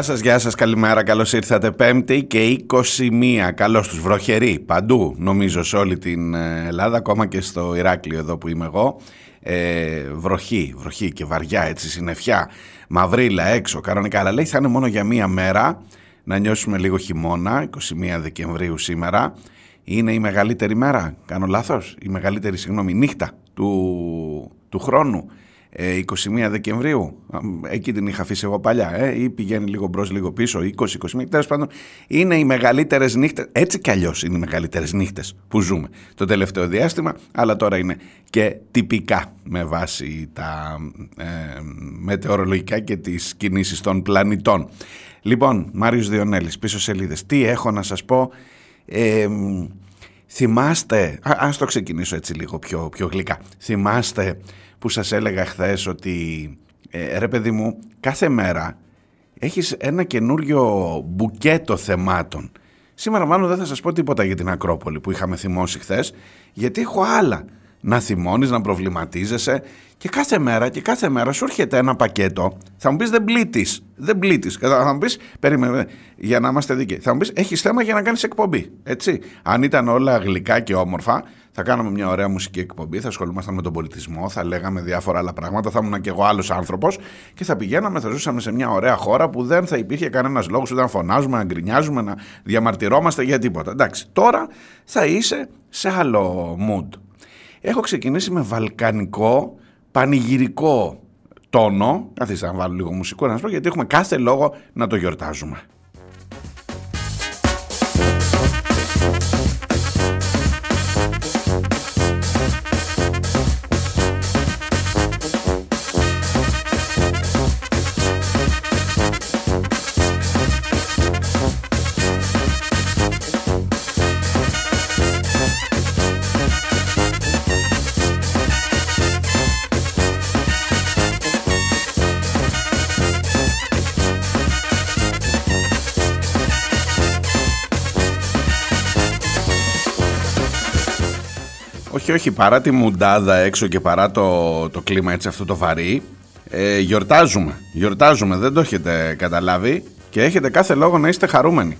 Γεια σας, γεια σας, καλημέρα, καλώς ήρθατε Πέμπτη και 21, καλώς τους βροχεροί παντού νομίζω σε όλη την ε, Ελλάδα, ακόμα και στο Ηράκλειο εδώ που είμαι εγώ. Ε, βροχή, βροχή και βαριά έτσι, συννεφιά, μαυρίλα έξω, κανονικά, αλλά λέει θα είναι μόνο για μία μέρα, να νιώσουμε λίγο χειμώνα, 21 Δεκεμβρίου σήμερα. Είναι η μεγαλύτερη μέρα, κάνω λάθος, η μεγαλύτερη, συγγνώμη, νύχτα του, του χρόνου. 21 ε, Δεκεμβρίου, εκεί την είχα αφήσει εγώ παλιά, ε, ή πηγαίνει λίγο μπρος, λίγο πίσω, 20-21, τέλος πάντων, είναι οι μεγαλύτερες νύχτες. Έτσι κι αλλιώς είναι οι μεγαλύτερες νύχτες που ζούμε το τελευταίο διάστημα, αλλά τώρα είναι και τυπικά με βάση τα ε, μετεωρολογικά και τις κινήσεις των πλανητών. Λοιπόν, Μάριος Διονέλης, πίσω σελίδες. Τι έχω να σας πω... Ε, θυμάστε, α, ας το ξεκινήσω έτσι λίγο πιο, πιο γλυκά. Θυμάστε που σας έλεγα χθες ότι ε, ρε παιδί μου κάθε μέρα έχεις ένα καινούριο μπουκέτο θεμάτων. Σήμερα μάλλον δεν θα σας πω τίποτα για την Ακρόπολη που είχαμε θυμώσει χθες, γιατί έχω άλλα να θυμώνεις, να προβληματίζεσαι και κάθε μέρα και κάθε μέρα σου έρχεται ένα πακέτο. Θα μου πεις δεν πλήττεις. Δεν πλήττεις. Θα μου πεις, περίμενε, για να είμαστε δίκαιοι. Θα μου πεις, έχεις θέμα για να κάνεις εκπομπή. Έτσι. Αν ήταν όλα γλυκά και όμορφα, θα κάναμε μια ωραία μουσική εκπομπή, θα ασχολούμασταν με τον πολιτισμό, θα λέγαμε διάφορα άλλα πράγματα, θα ήμουν και εγώ άλλος άνθρωπος και θα πηγαίναμε, θα ζούσαμε σε μια ωραία χώρα που δεν θα υπήρχε κανένας λόγος ούτε να φωνάζουμε, να γκρινιάζουμε, να διαμαρτυρόμαστε για τίποτα. Εντάξει, τώρα θα είσαι σε άλλο mood. Έχω ξεκινήσει με βαλκανικό, πανηγυρικό τόνο. Καθίστε να βάλω λίγο μουσικό να σας πω γιατί έχουμε κάθε λόγο να το γιορτάζουμε. Όχι, όχι, παρά τη μουντάδα έξω και παρά το, το κλίμα έτσι αυτό το βαρύ, ε, γιορτάζουμε. Γιορτάζουμε, δεν το έχετε καταλάβει και έχετε κάθε λόγο να είστε χαρούμενοι.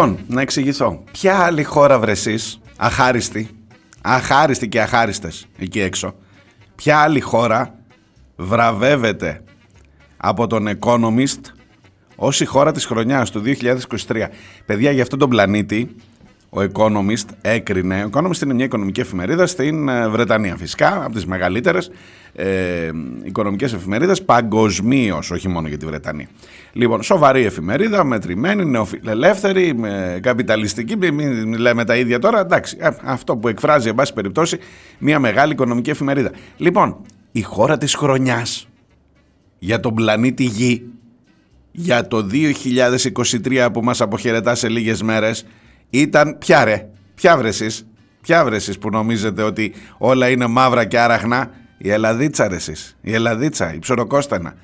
Λοιπόν, να εξηγηθώ. Ποια άλλη χώρα βρεσείς, αχάριστη, αχάριστη και αχάριστες εκεί έξω, ποια άλλη χώρα βραβεύεται από τον Economist ως η χώρα της χρονιάς του 2023. Παιδιά, για αυτόν τον πλανήτη ο Economist έκρινε. Ο Economist είναι μια οικονομική εφημερίδα στην ε, Βρετανία φυσικά, από τις μεγαλύτερες ε, οικονομικές εφημερίδες παγκοσμίως, όχι μόνο για τη Βρετανία. Λοιπόν, σοβαρή εφημερίδα, μετρημένη, νεοφιλελεύθερη, με καπιταλιστική, μην λέμε τα ίδια τώρα, εντάξει, ε, αυτό που εκφράζει, εν πάση περιπτώσει, μια μεγάλη οικονομική εφημερίδα. Λοιπόν, η χώρα της χρονιάς για τον πλανήτη Γη για το 2023 που μας αποχαιρετά σε λίγες μέρες ήταν ποια ρε, ποια βρεσείς, ποια βρεσείς που νομίζετε ότι όλα είναι μαύρα και άραχνα, η Ελλαδίτσα ρε εσείς, η Ελλαδίτσα, η Ψωροκόστανα.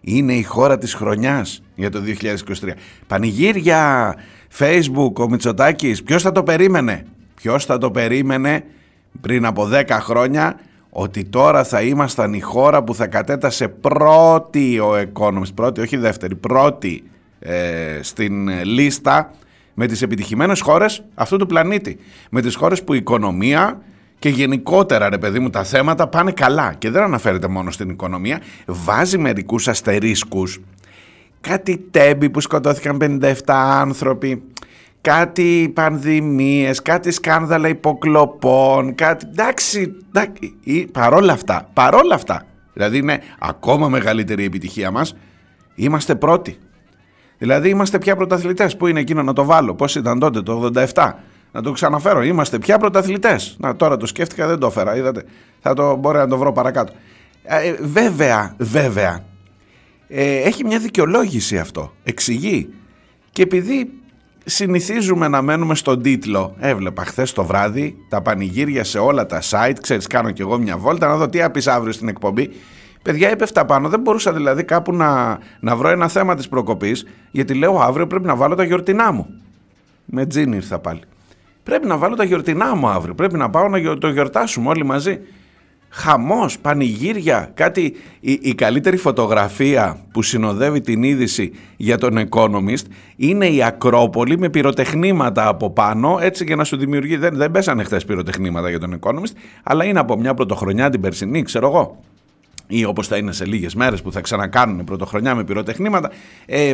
Είναι η χώρα της χρονιάς για το 2023. Πανηγύρια, facebook, ο Μητσοτάκης, ποιος θα το περίμενε, ποιος θα το περίμενε πριν από 10 χρόνια ότι τώρα θα ήμασταν η χώρα που θα κατέτασε πρώτη ο Economist, πρώτη όχι δεύτερη, πρώτη ε, στην λίστα με τις επιτυχημένες χώρες αυτού του πλανήτη. Με τις χώρες που η οικονομία και γενικότερα ρε παιδί μου τα θέματα πάνε καλά και δεν αναφέρεται μόνο στην οικονομία, βάζει μερικούς αστερίσκους, κάτι τέμπη που σκοτώθηκαν 57 άνθρωποι, κάτι πανδημίες, κάτι σκάνδαλα υποκλοπών, κάτι... Εντάξει, εντάξει, παρόλα αυτά, παρόλα αυτά, δηλαδή είναι ακόμα μεγαλύτερη η επιτυχία μας, είμαστε πρώτοι. Δηλαδή είμαστε πια πρωταθλητές. Πού είναι εκείνο να το βάλω, πώς ήταν τότε το 87. Να το ξαναφέρω, είμαστε πια πρωταθλητές. Να τώρα το σκέφτηκα, δεν το έφερα, είδατε. Θα το μπορεί να το βρω παρακάτω. Ε, βέβαια, βέβαια, ε, έχει μια δικαιολόγηση αυτό. Εξηγεί. Και επειδή συνηθίζουμε να μένουμε στον τίτλο. Έβλεπα χθες το βράδυ τα πανηγύρια σε όλα τα site. Ξέρεις, κάνω κι εγώ μια βόλτα να δω τι άπει αύριο στην εκπομπή. Παιδιά, έπεφτα πάνω. Δεν μπορούσα δηλαδή κάπου να, να βρω ένα θέμα της προκοπής, γιατί λέω αύριο πρέπει να βάλω τα γιορτινά μου. Με τζιν ήρθα πάλι. Πρέπει να βάλω τα γιορτινά μου αύριο. Πρέπει να πάω να το γιορτάσουμε όλοι μαζί χαμός, πανηγύρια, κάτι, η, καλύτερη φωτογραφία που συνοδεύει την είδηση για τον Economist είναι η Ακρόπολη με πυροτεχνήματα από πάνω, έτσι για να σου δημιουργεί, δεν, δεν πέσανε χθες πυροτεχνήματα για τον Economist, αλλά είναι από μια πρωτοχρονιά την περσινή, ξέρω εγώ ή όπως θα είναι σε λίγες μέρες που θα ξανακάνουν πρωτοχρονιά με πυροτεχνήματα, ε,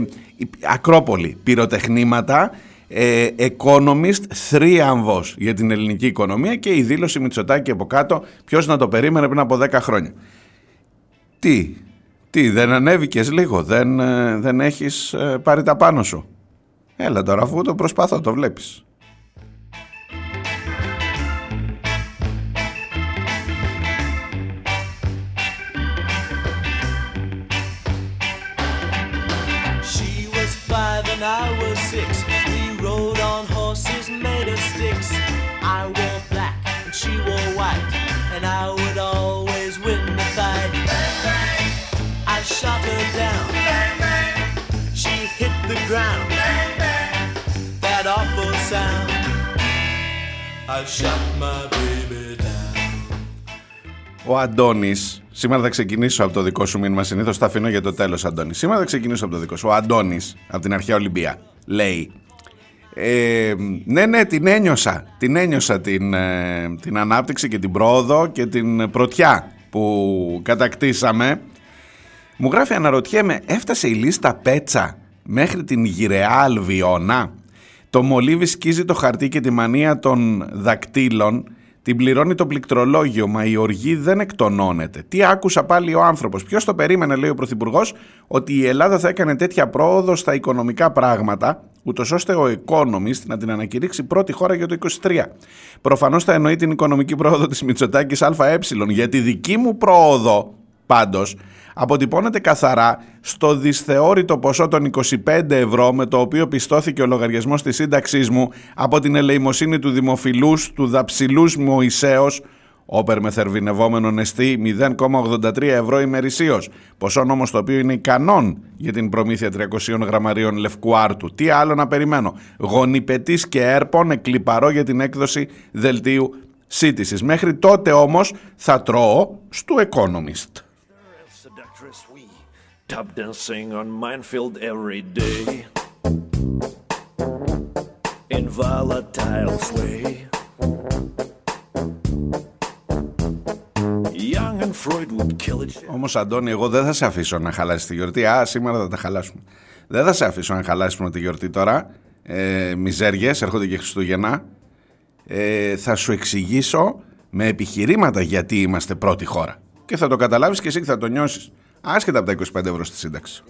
Ακρόπολη, πυροτεχνήματα ε, Economist θρίαμβος για την ελληνική οικονομία και η δήλωση Μητσοτάκη από κάτω ποιος να το περίμενε πριν από 10 χρόνια. Τι, τι δεν ανέβηκες λίγο, δεν, ε, δεν έχεις ε, πάρει τα πάνω σου. Έλα τώρα αφού το προσπαθώ το βλέπεις. Ο Αντώνης, σήμερα θα ξεκινήσω από το δικό σου μήνυμα. Συνήθως τα αφήνω για το τέλος, Αντώνη. Σήμερα θα ξεκινήσω από το δικό σου. Ο Αντώνης, από την αρχαία Ολυμπία, λέει. Ε, ναι, ναι, την ένιωσα. Την ένιωσα την, ε, την ανάπτυξη και την πρόοδο και την πρωτιά που κατακτήσαμε. Μου γράφει αναρωτιέμαι, έφτασε η λίστα Πέτσα μέχρι την γυραιά Αλβιώνα. Το μολύβι σκίζει το χαρτί και τη μανία των δακτύλων την πληρώνει το πληκτρολόγιο, μα η οργή δεν εκτονώνεται. Τι άκουσα πάλι ο άνθρωπος. Ποιος το περίμενε, λέει ο Πρωθυπουργός, ότι η Ελλάδα θα έκανε τέτοια πρόοδο στα οικονομικά πράγματα, ούτως ώστε ο Economist να την ανακηρύξει πρώτη χώρα για το 23. Προφανώς θα εννοεί την οικονομική πρόοδο της Μητσοτάκης ΑΕ, για τη δική μου πρόοδο πάντως αποτυπώνεται καθαρά στο δυσθεώρητο ποσό των 25 ευρώ με το οποίο πιστώθηκε ο λογαριασμός της σύνταξής μου από την ελεημοσύνη του δημοφιλούς του δαψιλούς Μωυσέως όπερ με θερβινευόμενο νεστή 0,83 ευρώ ημερησίως, ποσό όμως το οποίο είναι ικανόν για την προμήθεια 300 γραμμαρίων λευκού άρτου. Τι άλλο να περιμένω; Γονιπετής και έρπον εκλυπαρώ για την έκδοση δελτίου σύντησης. Μέχρι τότε όμως θα τρώω στο Economist. tap dancing on minefield every day in volatile sway. Young and Freud would kill it. Όμως Αντώνη, εγώ δεν θα σε αφήσω να χαλάσεις τη γιορτή. Α, σήμερα θα τα χαλάσουμε. Δεν θα σε αφήσω να χαλάσουμε τη γιορτή τώρα. Ε, μιζέριες, έρχονται και Χριστούγεννα. Ε, θα σου εξηγήσω με επιχειρήματα γιατί είμαστε πρώτη χώρα. Και θα το καταλάβεις και εσύ και θα το νιώσεις άσχετα από τα 25 ευρώ στη σύνταξη.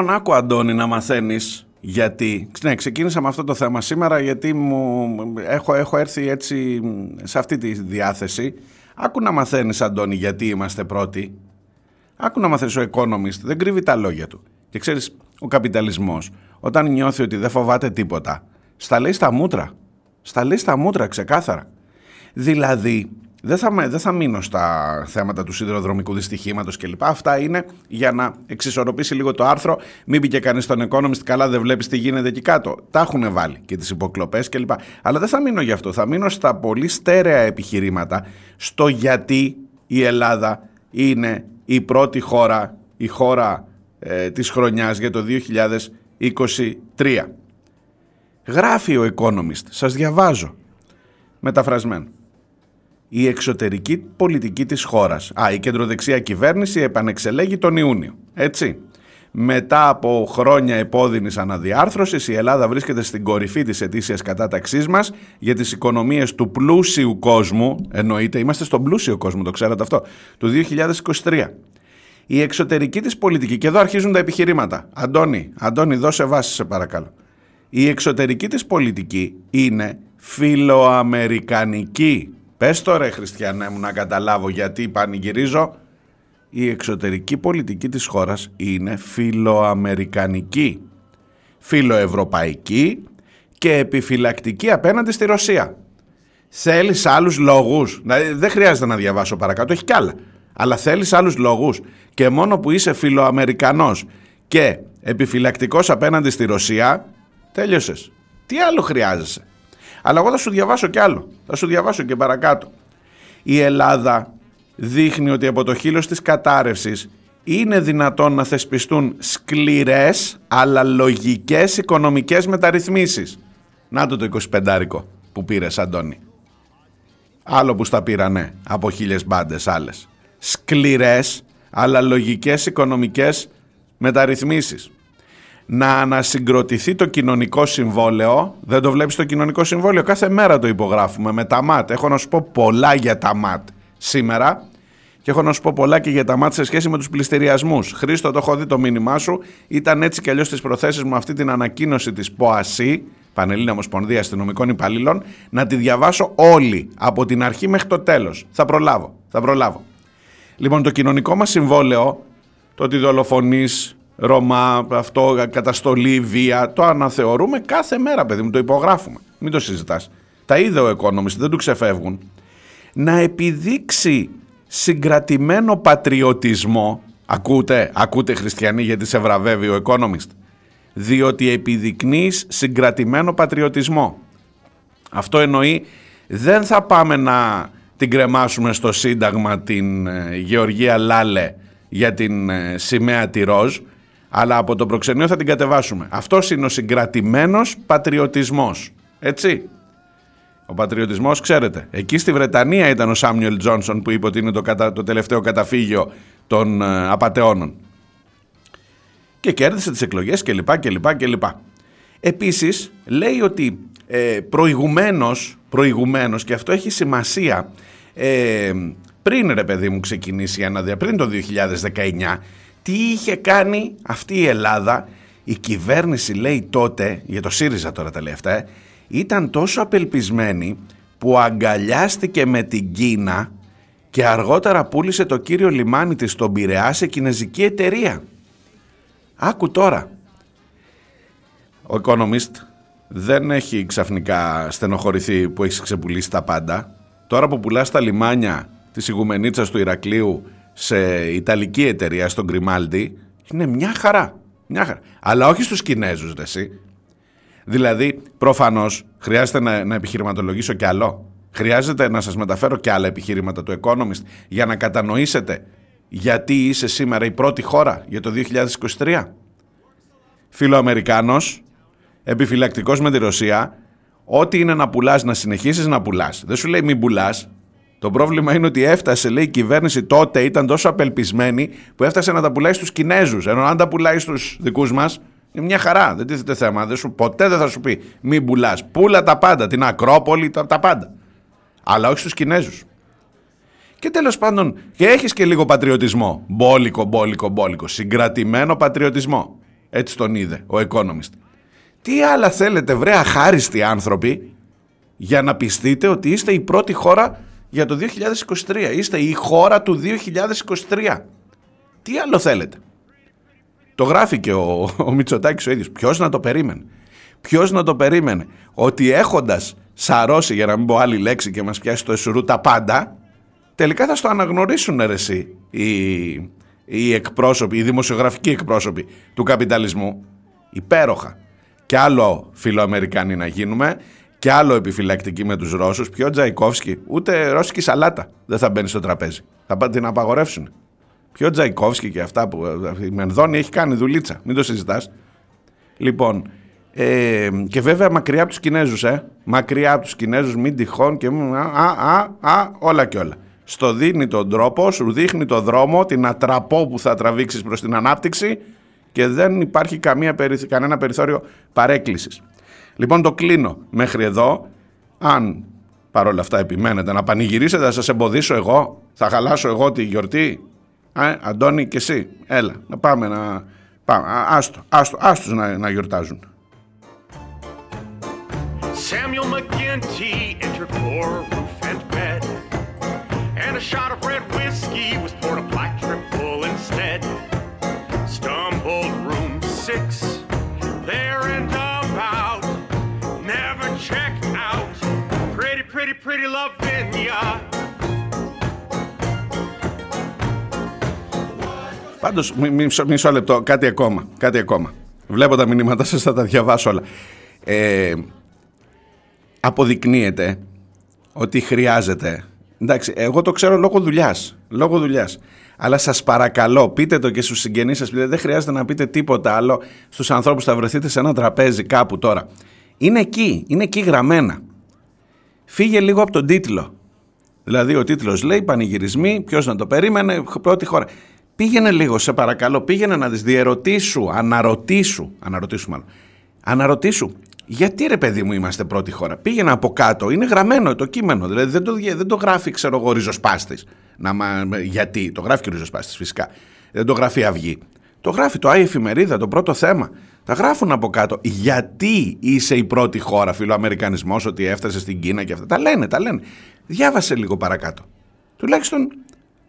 Λοιπόν, άκου Αντώνη να μαθαίνεις γιατί. Ναι, ξεκίνησα με αυτό το θέμα σήμερα γιατί μου έχω, έχω έρθει έτσι σε αυτή τη διάθεση. Άκου να μαθαίνεις Αντώνη γιατί είμαστε πρώτοι. Άκου να μαθαίνεις ο Economist, δεν κρύβει τα λόγια του. Και ξέρεις, ο καπιταλισμός όταν νιώθει ότι δεν φοβάται τίποτα, στα λέει στα μούτρα. Στα λέει στα μούτρα ξεκάθαρα. Δηλαδή, δεν θα, δεν θα μείνω στα θέματα του σιδηροδρομικού δυστυχήματος κλπ. Αυτά είναι για να εξισορροπήσει λίγο το άρθρο. Μην μπήκε κανείς στον Economist, καλά δεν βλέπεις τι γίνεται εκεί κάτω. Τα έχουν βάλει και τις υποκλοπές κλπ. Αλλά δεν θα μείνω γι' αυτό. Θα μείνω στα πολύ στέρεα επιχειρήματα στο γιατί η Ελλάδα είναι η πρώτη χώρα, η χώρα ε, της χρονιάς για το 2023. Γράφει ο Economist, σας διαβάζω, μεταφρασμένο η εξωτερική πολιτική της χώρας. Α, η κεντροδεξιά κυβέρνηση επανεξελέγει τον Ιούνιο. Έτσι. Μετά από χρόνια επώδυνης αναδιάρθρωσης, η Ελλάδα βρίσκεται στην κορυφή της ετήσιας κατάταξής μας για τις οικονομίες του πλούσιου κόσμου, εννοείται, είμαστε στον πλούσιο κόσμο, το ξέρατε αυτό, του 2023. Η εξωτερική της πολιτική, και εδώ αρχίζουν τα επιχειρήματα. Αντώνη, Αντώνη δώσε βάση σε παρακαλώ. Η εξωτερική της πολιτική είναι φιλοαμερικανική Πες το ρε Χριστιανέ μου να καταλάβω γιατί πανηγυρίζω. Η εξωτερική πολιτική της χώρας είναι φιλοαμερικανική, φιλοευρωπαϊκή και επιφυλακτική απέναντι στη Ρωσία. Θέλεις άλλους λόγους, δηλαδή δεν χρειάζεται να διαβάσω παρακάτω, έχει κι άλλα. Αλλά θέλεις άλλους λόγους και μόνο που είσαι φιλοαμερικανός και επιφυλακτικός απέναντι στη Ρωσία, τέλειωσες. Τι άλλο χρειάζεσαι; Αλλά εγώ θα σου διαβάσω κι άλλο. Θα σου διαβάσω και παρακάτω. Η Ελλάδα δείχνει ότι από το χείλος της κατάρρευσης είναι δυνατόν να θεσπιστούν σκληρές αλλά λογικές οικονομικές μεταρρυθμίσεις. Να το το 25 που πήρε Αντώνη. Άλλο που στα πήρανε από χίλιες μπάντες άλλες. Σκληρές αλλά λογικές οικονομικές μεταρρυθμίσεις να ανασυγκροτηθεί το κοινωνικό συμβόλαιο. Δεν το βλέπεις το κοινωνικό συμβόλαιο. Κάθε μέρα το υπογράφουμε με τα ΜΑΤ. Έχω να σου πω πολλά για τα ΜΑΤ σήμερα. Και έχω να σου πω πολλά και για τα ΜΑΤ σε σχέση με τους πληστηριασμούς. Χρήστο, το έχω δει το μήνυμά σου. Ήταν έτσι κι αλλιώς στι προθέσεις μου αυτή την ανακοίνωση της ΠΟΑΣΥ, Πανελλήνια Ομοσπονδία Αστυνομικών Υπαλλήλων, να τη διαβάσω όλη από την αρχή μέχρι το τέλος. Θα προλάβω. Θα προλάβω. Λοιπόν, το κοινωνικό μας συμβόλαιο, το ότι δολοφονείς, Ρωμά, αυτό, καταστολή, βία, το αναθεωρούμε κάθε μέρα, παιδί μου, το υπογράφουμε. Μην το συζητάς. Τα είδε ο Economist, δεν του ξεφεύγουν. Να επιδείξει συγκρατημένο πατριωτισμό, ακούτε, ακούτε χριστιανοί γιατί σε βραβεύει ο Economist, διότι επιδεικνύεις συγκρατημένο πατριωτισμό. Αυτό εννοεί δεν θα πάμε να την κρεμάσουμε στο Σύνταγμα την ε, Γεωργία Λάλε για την ε, σημαία τη Ροζ, αλλά από το προξενείο θα την κατεβάσουμε. Αυτός είναι ο συγκρατημένος πατριωτισμός. Έτσι. Ο πατριωτισμός, ξέρετε. Εκεί στη Βρετανία ήταν ο Σάμιουελ Τζόνσον που είπε ότι είναι το, κατα... το τελευταίο καταφύγιο των ε, απαταιώνων. Και κέρδισε τις εκλογές κλπ. κλπ, κλπ. Επίσης λέει ότι ε, προηγουμένως, προηγουμένως, και αυτό έχει σημασία, ε, πριν ρε παιδί μου ξεκινήσει η αναδια, πριν το 2019, τι είχε κάνει αυτή η Ελλάδα, η κυβέρνηση λέει τότε, για το ΣΥΡΙΖΑ τώρα τα λέει αυτά, ε, ήταν τόσο απελπισμένη που αγκαλιάστηκε με την Κίνα και αργότερα πούλησε το κύριο λιμάνι της στον Πειραιά σε κινέζικη εταιρεία. Άκου τώρα. Ο Economist δεν έχει ξαφνικά στενοχωρηθεί που έχει ξεπουλήσει τα πάντα. Τώρα που πουλάς τα λιμάνια της ηγουμενίτσας του Ηρακλείου σε Ιταλική εταιρεία, στον Γκριμάλντι, είναι μια χαρά. Μια χαρά. Αλλά όχι στους Κινέζους, ρε, εσύ. Δηλαδή, προφανώς, χρειάζεται να, να επιχειρηματολογήσω κι άλλο. Χρειάζεται να σας μεταφέρω κι άλλα επιχειρήματα του Economist για να κατανοήσετε γιατί είσαι σήμερα η πρώτη χώρα για το 2023. Φιλοαμερικάνος, επιφυλακτικός με τη Ρωσία, ό,τι είναι να πουλάς να συνεχίσεις να πουλάς. Δεν σου λέει μην πουλάς, το πρόβλημα είναι ότι έφτασε, λέει, η κυβέρνηση τότε ήταν τόσο απελπισμένη που έφτασε να τα πουλάει στους Κινέζους. Ενώ αν τα πουλάει στους δικούς μας, είναι μια χαρά. Δεν τίθεται θέμα. Δεν σου, ποτέ δεν θα σου πει μην πουλάς. Πούλα τα πάντα. Την Ακρόπολη, τα, τα πάντα. Αλλά όχι στους Κινέζους. Και τέλος πάντων, και έχεις και λίγο πατριωτισμό. Μπόλικο, μπόλικο, μπόλικο. Συγκρατημένο πατριωτισμό. Έτσι τον είδε ο Economist. Τι άλλα θέλετε βρε αχάριστοι άνθρωποι για να πιστείτε ότι είστε η πρώτη χώρα για το 2023. Είστε η χώρα του 2023. Τι άλλο θέλετε; Το γράφει και ο, ο Μητσοτάκης ο ίδιος. Ποιος να το περίμενε; Ποιος να το περίμενε. Ότι έχοντας σαρώσει για να μην πω άλλη λέξη και μας πιάσει το εσουρού τα πάντα τελικά θα στο αναγνωρίσουν ρε εσύ οι, οι εκπρόσωποι, οι δημοσιογραφικοί εκπρόσωποι του καπιταλισμού. Υπέροχα. Και άλλο φιλοαμερικάνοι να γίνουμε και άλλο επιφυλακτικοί με τους Ρώσους. Πιο Τζαϊκόφσκι, ούτε ρώσικη σαλάτα δεν θα μπαίνει στο τραπέζι. Θα την απαγορεύσουν. Πιο Τζαϊκόφσκι και αυτά που η Μενδώνη έχει κάνει δουλίτσα. Μην το συζητάς. Λοιπόν, ε, και βέβαια μακριά από τους Κινέζους, ε. Μακριά από τους Κινέζους, μην τυχόν και α, α, α, όλα και όλα. Στο δίνει τον τρόπο, σου δείχνει το δρόμο, την ατραπό που θα τραβήξεις προς την ανάπτυξη και δεν υπάρχει καμία, κανένα περιθώριο παρέκκλησης. Λοιπόν το κλείνω μέχρι εδώ. Αν παρόλα αυτά επιμένετε να πανηγυρίσετε, θα σας εμποδίσω εγώ, θα χαλάσω εγώ τη γιορτή. Ε, Αντώνη και εσύ, έλα, να πάμε να... Πάμε. Άστο, άστο, άστος να, να γιορτάζουν. Samuel McGinty entered for roof and bed And a shot of red whiskey was poured a black triple instead Stumbled room six Pretty, pretty, pretty Lavinia Πάντως, μισό, μισό λεπτό, κάτι ακόμα, κάτι ακόμα. Βλέπω τα μηνύματα σας, θα τα διαβάσω όλα. Ε, αποδεικνύεται ότι χρειάζεται. Εντάξει, εγώ το ξέρω λόγω δουλειάς. Λόγω δουλειάς. Αλλά σας παρακαλώ, πείτε το και στους συγγενείς σας. Δεν χρειάζεται να πείτε τίποτα άλλο στους ανθρώπους που θα βρεθείτε σε ένα τραπέζι κάπου τώρα. Είναι εκεί, είναι εκεί γραμμένα. Φύγε λίγο από τον τίτλο. Δηλαδή, ο τίτλος λέει Πανηγυρισμοί, ποιος να το περίμενε, πρώτη χώρα. Πήγαινε λίγο, σε παρακαλώ, πήγαινε να δεις, διερωτήσου, αναρωτήσου. Αναρωτήσου, μάλλον. Αναρωτήσου γιατί ρε παιδί μου είμαστε πρώτη χώρα. Πήγαινα από κάτω. Είναι γραμμένο το κείμενο. Δηλαδή δεν το, δεν το γράφει, ξέρω εγώ, ριζοσπάστης. Γιατί. Το γράφει και ο ριζοσπάστης φυσικά. Δεν το γράφει η Αυγή. Το γράφει το Άι Εφημερίδα, το πρώτο θέμα. Τα γράφουν από κάτω. Γιατί είσαι η πρώτη χώρα, φιλοαμερικανισμό, ότι έφτασε στην Κίνα και αυτά. Τα λένε, τα λένε. Διάβασε λίγο παρακάτω. Τουλάχιστον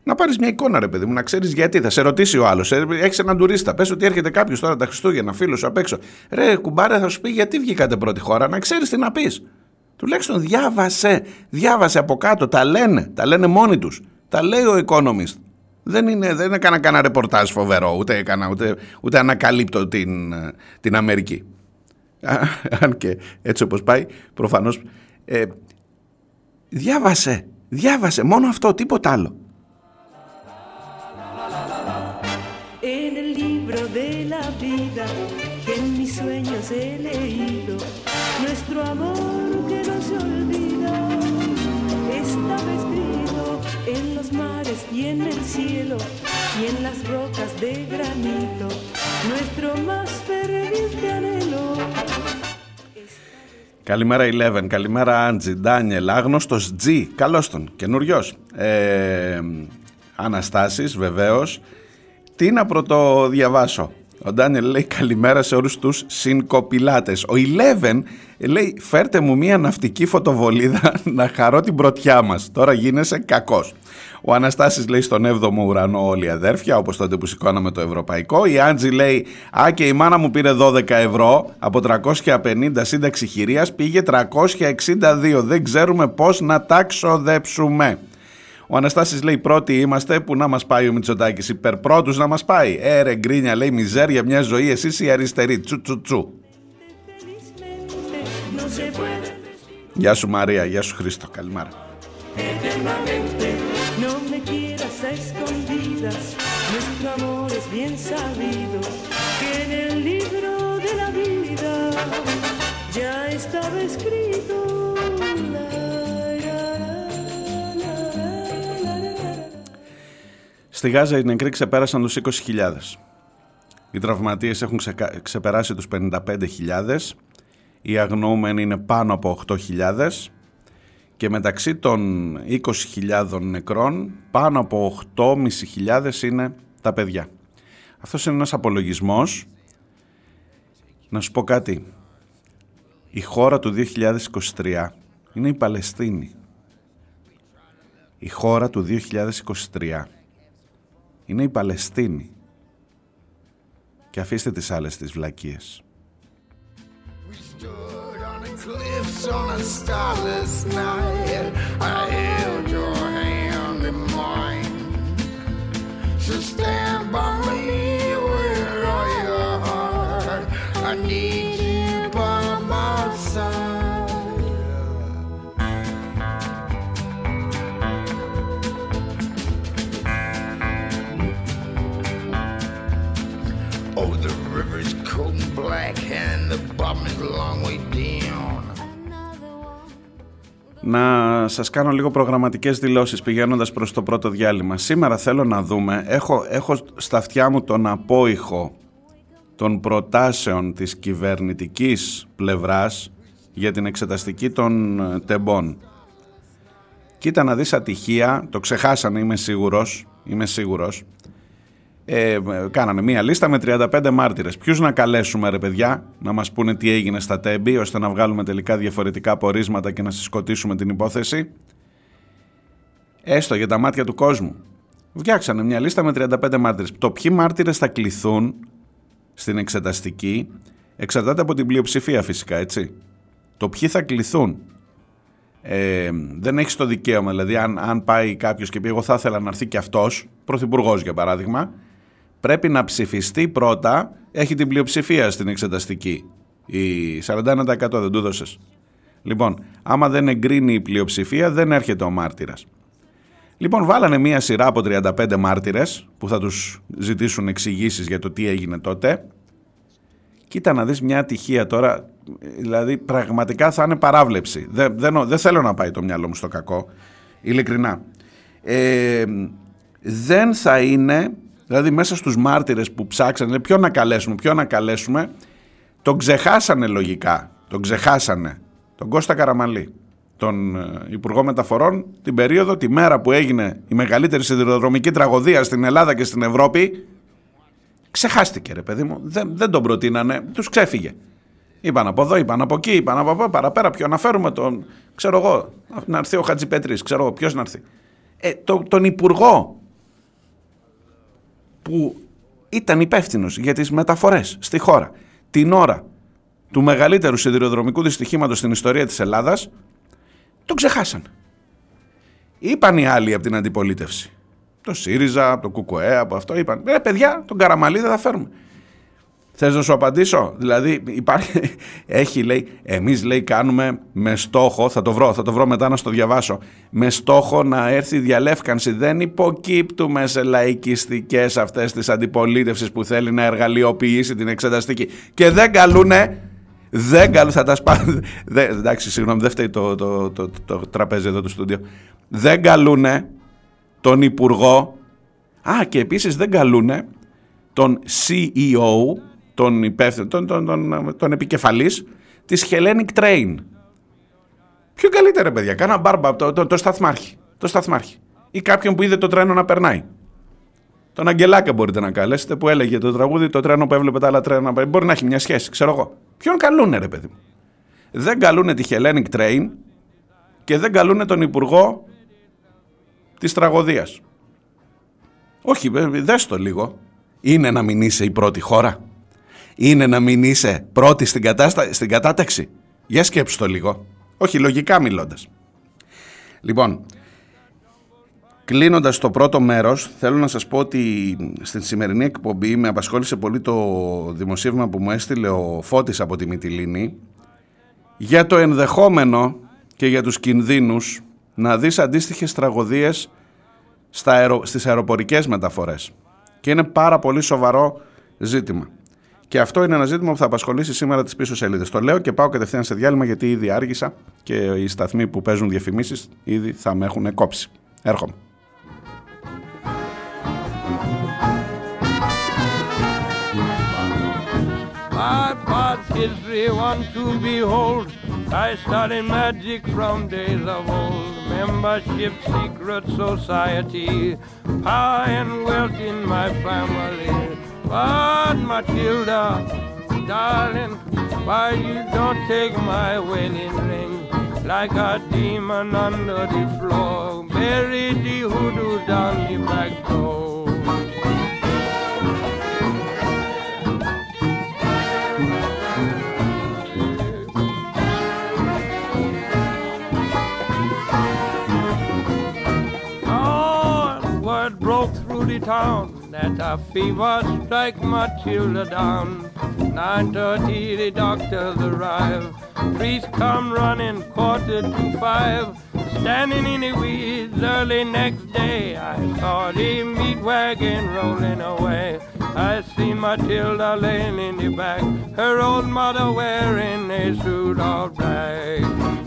να πάρεις μια εικόνα, ρε παιδί μου, να ξέρεις γιατί. Θα σε ρωτήσει ο άλλος. Ε, Έχεις έναν τουρίστα. Πες ότι έρχεται κάποιος τώρα τα Χριστούγεννα, φίλος σου απ' έξω. Ρε, κουμπάρε, θα σου πει γιατί βγήκατε πρώτη χώρα, να ξέρεις τι να πεις. Τουλάχιστον διάβασε. Διάβασε από κάτω. Τα λένε. Τα λένε μόνοι τους. Τα λέει ο Economist. Δεν, είναι, δεν έκανα κανένα ρεπορτάζ φοβερό, ούτε, έκανα, ούτε, ούτε ανακαλύπτω την, την Αμερική. Αν και έτσι όπως πάει, προφανώς. Ε, διάβασε, διάβασε, μόνο αυτό, τίποτα άλλο. vida que en mis sueños he leído. Nuestro amor y en el cielo y en las rocas de granito. Nuestro más ferviente anhelo. Καλημέρα Eleven, καλημέρα Άντζι, Ντάνιελ, άγνωστος G, καλώς τον, καινούριος. Ε, Αναστάσεις βεβαίως. Τι να πρωτοδιαβάσω; Ο Ντάνιελ λέει καλημέρα σε όλους τους συνκοπηλάτες. Ο Eleven λέει φέρτε μου μια ναυτική φωτοβολίδα να χαρώ την πρωτιά μας. Τώρα γίνεσαι κακός. Ο Αναστάσης λέει στον 7ο ουρανό όλοι οι αδέρφια όπως τότε που σηκώναμε το ευρωπαϊκό. Η Άντζη λέει α και η μάνα μου πήρε 12 ευρώ από 350 σύνταξη χειρίας πήγε 362. Δεν ξέρουμε πώς να τα ξοδέψουμε. Ο Αναστάσης λέει πρώτοι είμαστε που να μας πάει ο Μητσοτάκης υπερπρότους να μας πάει. Ε γκρίνια λέει μιζέρια μια ζωή εσείς οι αριστεροί τσου τσου τσου. Γεια σου Μαρία, γεια σου Χρήστο, καλημέρα. Ya estaba escrito Στη Γάζα οι νεκροί ξεπέρασαν τους 20.000. Οι τραυματίες έχουν ξεπεράσει τους 55.000. Οι αγνοούμενοι είναι πάνω από 8.000. Και μεταξύ των 20.000 νεκρών πάνω από 8.500 είναι τα παιδιά. Αυτός είναι ένας απολογισμός Να σου πω κάτι. Η χώρα του 2023 είναι η Παλαιστίνη. Η χώρα του 2023 είναι η Παλαιστίνη. Και αφήστε τις άλλες τις βλακίες. Να σας κάνω λίγο προγραμματικές δηλώσεις πηγαίνοντας προς το πρώτο διάλειμμα. Σήμερα θέλω να δούμε, έχω, έχω στα αυτιά μου τον απόϊχο των προτάσεων της κυβερνητικής πλευράς για την εξεταστική των ε, τεμπών. Κοίτα να δεις ατυχία, το ξεχάσανε είμαι σίγουρος, είμαι σίγουρος. Ε, κάνανε μία λίστα με 35 μάρτυρες. Ποιους να καλέσουμε ρε παιδιά να μας πούνε τι έγινε στα τέμπη ώστε να βγάλουμε τελικά διαφορετικά πορίσματα και να συσκοτήσουμε την υπόθεση; Έστω για τα μάτια του κόσμου. Φτιάξανε μια λίστα με 35 μάρτυρες. Το ποιοι μάρτυρες θα κληθούν στην εξεταστική εξαρτάται από την πλειοψηφία φυσικά έτσι. Το ποιοι θα κληθούν. Ε, δεν έχεις το δικαίωμα. Δηλαδή, αν, αν πάει κάποιος και πει: Εγώ θα ήθελα να έρθει και αυτός, πρωθυπουργός για παράδειγμα, πρέπει να ψηφιστεί πρώτα, έχει την πλειοψηφία στην εξεταστική. Η 41% δεν του έδωσες. Λοιπόν, άμα δεν εγκρίνει η πλειοψηφία, δεν έρχεται ο μάρτυρας. Λοιπόν, βάλανε μία σειρά από 35 μάρτυρες που θα τους ζητήσουν εξηγήσεις για το τι έγινε τότε. Κοίτα να δεις μια ατυχία τώρα, δηλαδή πραγματικά θα είναι παράβλεψη. Δεν, δεν, δεν θέλω να πάει το μυαλό μου στο κακό, ειλικρινά. Ε, δεν θα είναι Δηλαδή μέσα στους μάρτυρες που ψάξανε ποιο να καλέσουμε, ποιο να καλέσουμε, τον ξεχάσανε λογικά, τον ξεχάσανε, τον Κώστα Καραμαλή, τον ε, Υπουργό Μεταφορών, την περίοδο, τη μέρα που έγινε η μεγαλύτερη σιδηροδρομική τραγωδία στην Ελλάδα και στην Ευρώπη, ξεχάστηκε ρε παιδί μου, δεν, δεν τον προτείνανε, τους ξέφυγε. Είπαν από εδώ, είπαν από εκεί, είπαν από εδώ, παραπέρα, ποιο να φέρουμε τον, ξέρω εγώ, να έρθει ο Χατζηπέτρης, ξέρω εγώ, ποιος να έρθει. Ε, το, τον Υπουργό που ήταν υπεύθυνος για τις μεταφορές στη χώρα την ώρα του μεγαλύτερου σιδηροδρομικού δυστυχήματος στην ιστορία της Ελλάδας, τον ξεχάσαν. Είπαν οι άλλοι από την αντιπολίτευση. Το ΣΥΡΙΖΑ, από το ΚΚΕ, από αυτό. Είπαν, ρε παιδιά, τον Καραμαλή δεν θα φέρουμε. Θες να σου απαντήσω, δηλαδή υπάρχει, έχει λέει, εμείς λέει κάνουμε με στόχο, θα το βρω, θα το βρω μετά να στο διαβάσω, με στόχο να έρθει η διαλεύκανση, δεν υποκύπτουμε σε λαϊκιστικές αυτές τις αντιπολίτευσεις που θέλει να εργαλειοποιήσει την εξεταστική. Και δεν καλούνε, δεν καλούν, θα τα σπάνε, εντάξει συγγνώμη δεν φταίει το, το, το, το, τραπέζι εδώ του στούντιο, δεν καλούνε τον Υπουργό, α και επίσης δεν καλούνε τον CEO τον υπεύθυνο, τον, τον, τον, τον επικεφαλής της Hellenic Train. Πιο καλύτερα παιδιά, κάνα μπάρμπα, το, το, το σταθμάρχη, το σταθμάρχη. Ή κάποιον που είδε το τρένο να περνάει. Τον Αγγελάκα μπορείτε να καλέσετε που έλεγε το τραγούδι, το τρένο που έβλεπε τα άλλα τρένα. Μπορεί να έχει μια σχέση, ξέρω εγώ. Ποιον καλούνε, ρε παιδί μου. Δεν καλούνε τη Hellenic Train και δεν καλούνε τον Υπουργό της τραγωδίας. Όχι, δες το λίγο. Είναι να μην είσαι η πρώτη χώρα είναι να μην είσαι πρώτη στην, κατάστα... στην κατάταξη; Για σκέψου το λίγο. Όχι, λογικά μιλώντας. Λοιπόν, κλείνοντας το πρώτο μέρος, θέλω να σας πω ότι στην σημερινή εκπομπή με απασχόλησε πολύ το δημοσίευμα που μου έστειλε ο Φώτης από τη Μυτιλίνη για το ενδεχόμενο και για τους κινδύνους να δεις αντίστοιχες τραγωδίες στα αερο... στις αεροπορικές μεταφορές. Και είναι πάρα πολύ σοβαρό ζήτημα. Και αυτό είναι ένα ζήτημα που θα απασχολήσει σήμερα τις πίσω σελίδες. Το λέω και πάω κατευθείαν σε διάλειμμα γιατί ήδη άργησα και οι σταθμοί που παίζουν διαφημίσεις ήδη θα με έχουν κόψει. Έρχομαι. My past history one to behold. I studied magic from days of old. Membership, secret society, power and wealth in my family. But Matilda, darling, why you don't take my wedding ring like a demon under the floor, bury the hoodoo down the back door. Oh, word broke through the town that a fever strike Matilda down. 9.30 the doctors arrive. Priest come running quarter to five. Standing in the weeds early next day, I saw the meat wagon rolling away. I seen Matilda laying in the back, her old mother wearing a suit of black.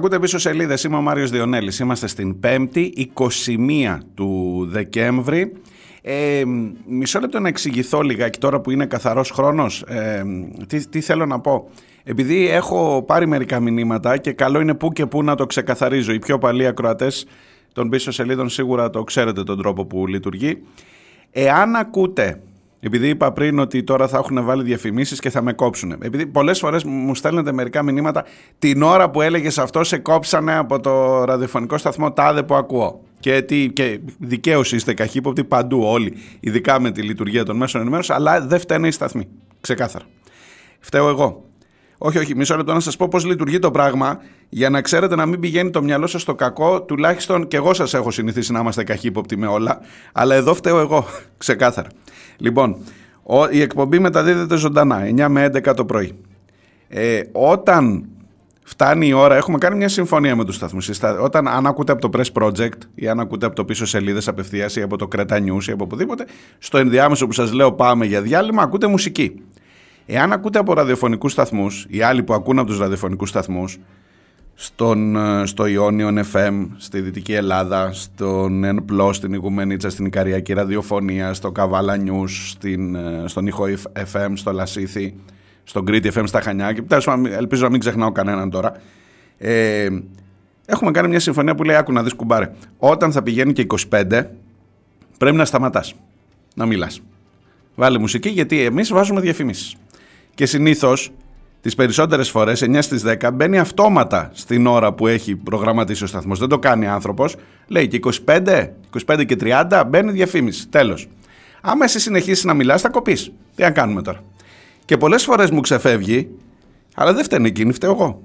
Ακούτε πίσω σελίδες. Είμαι ο Μάριος Διονέλης. Είμαστε στην 5η, 21 του Δεκέμβρη. Ε, μισό λεπτό να εξηγηθώ λιγάκι τώρα που είναι καθαρός χρόνος ε, τι, τι θέλω να πω επειδή έχω πάρει μερικά μηνύματα και καλό είναι που και που να το ξεκαθαρίζω οι πιο παλιοί ακροατές των πίσω σελίδων σίγουρα το ξέρετε τον τρόπο που λειτουργεί εάν ακούτε επειδή είπα πριν ότι τώρα θα έχουν βάλει διαφημίσεις και θα με κόψουν. Επειδή πολλές φορές μου στέλνετε μερικά μηνύματα την ώρα που έλεγες αυτό σε κόψανε από το ραδιοφωνικό σταθμό τάδε που ακούω. Και, τι, και δικαίω είστε καχύποπτοι παντού όλοι, ειδικά με τη λειτουργία των μέσων ενημέρωσης, αλλά δεν φταίνε οι σταθμοί. Ξεκάθαρα. Φταίω εγώ. Όχι, όχι, μισό λεπτό να σας πω πώς λειτουργεί το πράγμα για να ξέρετε να μην πηγαίνει το μυαλό σας στο κακό. Τουλάχιστον και εγώ σας έχω συνηθίσει να είμαστε καχύποπτοι με όλα. Αλλά εδώ φταίω εγώ. Ξεκάθαρα. Λοιπόν, η εκπομπή μεταδίδεται ζωντανά, 9 με 11 το πρωί. Ε, όταν φτάνει η ώρα, έχουμε κάνει μια συμφωνία με τους σταθμούς. Όταν αν ακούτε από το Press Project ή αν ακούτε από το πίσω σελίδες απευθείας ή από το Creta News ή από οπουδήποτε, στο ενδιάμεσο που σας λέω πάμε για διάλειμμα, ακούτε μουσική. Εάν ακούτε από ραδιοφωνικούς σταθμούς, οι άλλοι που ακούν από τους ραδιοφωνικούς σταθμούς, στον, ε, στο Ionion FM στη Δυτική Ελλάδα, στον N+, στην Ιγουμενίτσα, στην Ικαριακή Ραδιοφωνία, στο Καβάλα News, στην, ε, στον Ήχο FM, στο Λασίθι, στον Κρήτη FM στα Χανιά και ελπίζω να μην ξεχνάω κανέναν τώρα. Ε, έχουμε κάνει μια συμφωνία που λέει άκου να δεις κουμπάρε. Όταν θα πηγαίνει και 25 πρέπει να σταματάς, να μιλάς. Βάλε μουσική γιατί εμείς βάζουμε διαφημίσεις. Και συνήθως τις περισσότερες φορές, 9 στις 10, μπαίνει αυτόματα στην ώρα που έχει προγραμματίσει ο σταθμός. Δεν το κάνει άνθρωπος. Λέει και 25, 25 και 30 μπαίνει διαφήμιση. Τέλος. Άμα εσύ συνεχίσεις να μιλάς θα κοπείς. Τι να κάνουμε τώρα. Και πολλές φορές μου ξεφεύγει, αλλά δεν φταίνει εκείνη, φταίω εγώ.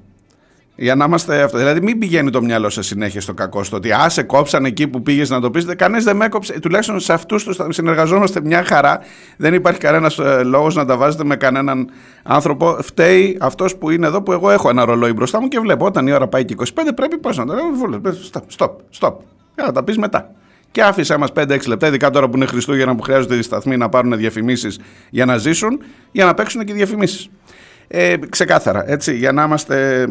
Για να είμαστε αυτό. Δηλαδή, μην πηγαίνει το μυαλό σα συνέχεια στο κακό, στο ότι α, σε κόψαν εκεί που πήγες να το πεις. Κανείς δεν με έκοψε. Τουλάχιστον σε αυτούς τους συνεργαζόμαστε μια χαρά. Δεν υπάρχει κανένας ε, λόγος να τα βάζετε με κανέναν άνθρωπο. Φταίει αυτός που είναι εδώ που εγώ έχω ένα ρολόι μπροστά μου και βλέπω όταν η ώρα πάει και 25 πρέπει πώς να το Stop, stop, stop. Για να τα πεις μετά. Και άφησέ μας 5-6 λεπτά, ειδικά τώρα που είναι Χριστούγεννα που χρειάζονται οι σταθμοί να πάρουν διαφημίσεις για να ζήσουν, για να παίξουν και διαφημίσεις. Ε, ξεκάθαρα, έτσι, για να είμαστε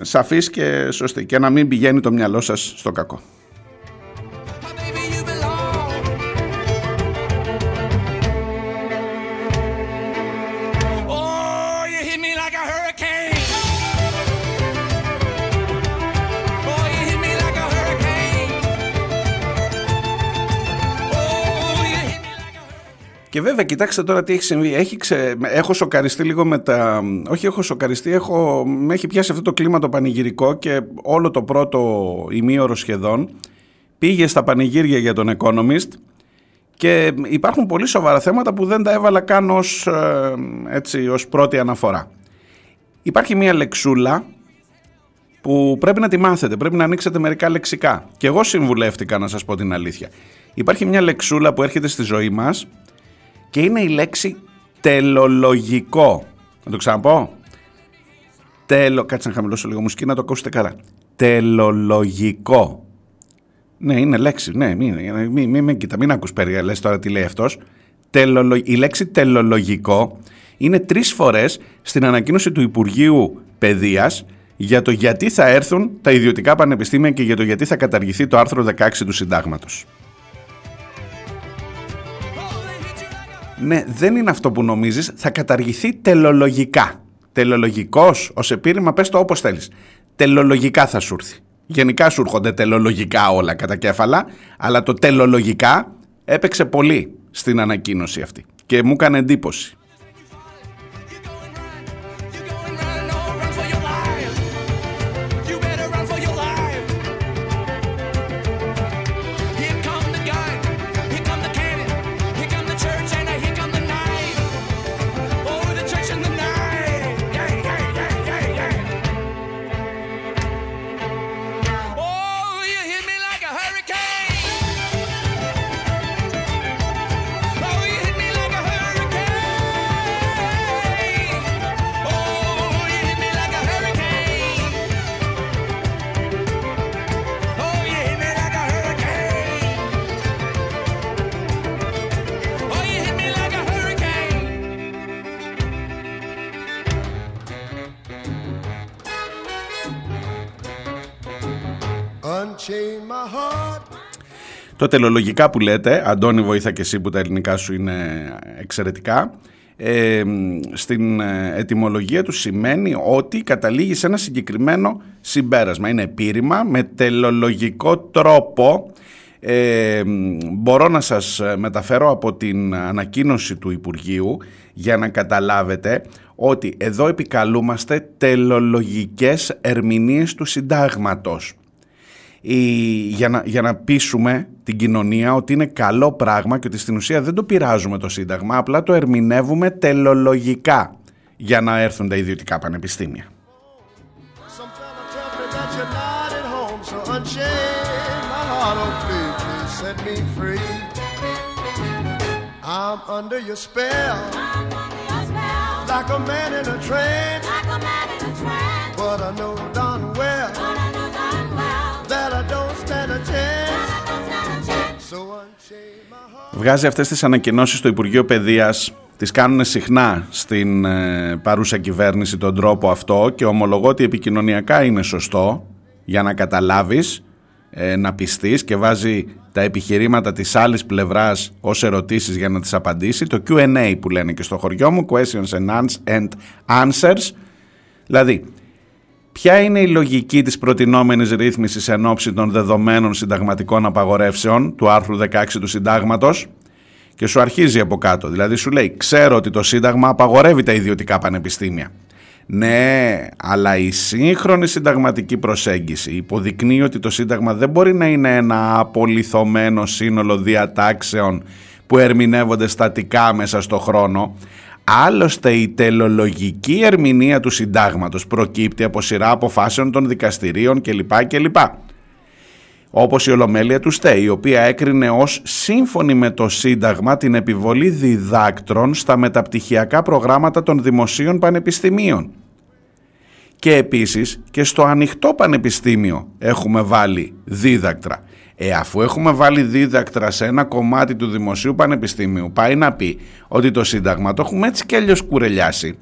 σαφείς και σωστοί και να μην πηγαίνει το μυαλό σας στο κακό. Και βέβαια, κοιτάξτε τώρα τι έχει συμβεί. Έχει ξε... Έχω σοκαριστεί λίγο με τα. Όχι, έχω σοκαριστεί, έχω... με έχει πιάσει αυτό το κλίμα το πανηγυρικό και όλο το πρώτο ημίωρο σχεδόν πήγε στα πανηγύρια για τον Economist και υπάρχουν πολύ σοβαρά θέματα που δεν τα έβαλα καν ως, ε, έτσι, ως πρώτη αναφορά. Υπάρχει μια λεξούλα που πρέπει να τη μάθετε, πρέπει να ανοίξετε μερικά λεξικά. Και εγώ συμβουλεύτηκα να σας πω την αλήθεια. Υπάρχει μια λεξούλα που έρχεται στη ζωή μας και είναι η λέξη τελολογικό. Να το ξαναπώ. Τελο... Κάτσε να χαμηλώσω λίγο μουσική να το ακούσετε καλά. Τελολογικό. Ναι, είναι λέξη. Ναι, μην, μην, μην, μην, μην ακούς περί, λες τώρα τι λέει αυτός. Τελολο... Η λέξη τελολογικό είναι τρεις φορές στην ανακοίνωση του Υπουργείου Παιδείας για το γιατί θα έρθουν τα ιδιωτικά πανεπιστήμια και για το γιατί θα καταργηθεί το άρθρο 16 του συντάγματος. Ναι, δεν είναι αυτό που νομίζεις, θα καταργηθεί τελολογικά. Τελολογικός, ως επίρρημα πες το όπως θέλεις. Τελολογικά θα σου έρθει. Γενικά σου έρχονται τελολογικά όλα κατά κέφαλα, αλλά το τελολογικά έπαιξε πολύ στην ανακοίνωση αυτή και μου έκανε εντύπωση. Το τελολογικά που λέτε, Αντώνη βοήθα και εσύ που τα ελληνικά σου είναι εξαιρετικά, ε, στην ετυμολογία του σημαίνει ότι καταλήγει σε ένα συγκεκριμένο συμπέρασμα. Είναι επίρρημα με τελολογικό τρόπο. Ε, μπορώ να σας μεταφέρω από την ανακοίνωση του Υπουργείου για να καταλάβετε ότι εδώ επικαλούμαστε τελολογικές ερμηνείες του συντάγματος για, να, για να πείσουμε την κοινωνία ότι είναι καλό πράγμα και ότι στην ουσία δεν το πειράζουμε το Σύνταγμα, απλά το ερμηνεύουμε τελολογικά για να έρθουν τα ιδιωτικά πανεπιστήμια. I'm under your spell, like a man in a trance, but I know Βγάζει αυτές τις ανακοινώσεις στο Υπουργείο Παιδείας τις κάνουν συχνά στην ε, παρούσα κυβέρνηση τον τρόπο αυτό και ομολογώ ότι επικοινωνιακά είναι σωστό για να καταλάβεις, ε, να πιστείς και βάζει τα επιχειρήματα της άλλης πλευράς ως ερωτήσεις για να τις απαντήσει. Το Q&A που λένε και στο χωριό μου, questions and answers, δηλαδή Ποια είναι η λογική της προτινόμενης ρύθμισης εν ώψη των δεδομένων συνταγματικών απαγορεύσεων του άρθρου 16 του συντάγματος; Και σου αρχίζει από κάτω. Δηλαδή σου λέει ξέρω ότι το σύνταγμα απαγορεύει τα ιδιωτικά πανεπιστήμια. Ναι, αλλά η σύγχρονη συνταγματική προσέγγιση υποδεικνύει ότι το σύνταγμα δεν μπορεί να είναι ένα απολυθωμένο σύνολο διατάξεων που ερμηνεύονται στατικά μέσα στο χρόνο, Άλλωστε η τελολογική ερμηνεία του συντάγματος προκύπτει από σειρά αποφάσεων των δικαστηρίων κλπ. κλπ. Όπως η Ολομέλεια του ΣΤΕ, η οποία έκρινε ως σύμφωνη με το Σύνταγμα την επιβολή διδάκτρων στα μεταπτυχιακά προγράμματα των δημοσίων πανεπιστημίων. Και επίσης και στο ανοιχτό πανεπιστήμιο έχουμε βάλει δίδακτρα. Ε, αφού έχουμε βάλει δίδακτρα σε ένα κομμάτι του Δημοσίου Πανεπιστήμιου, πάει να πει ότι το Σύνταγμα το έχουμε έτσι και αλλιώς κουρελιάσει.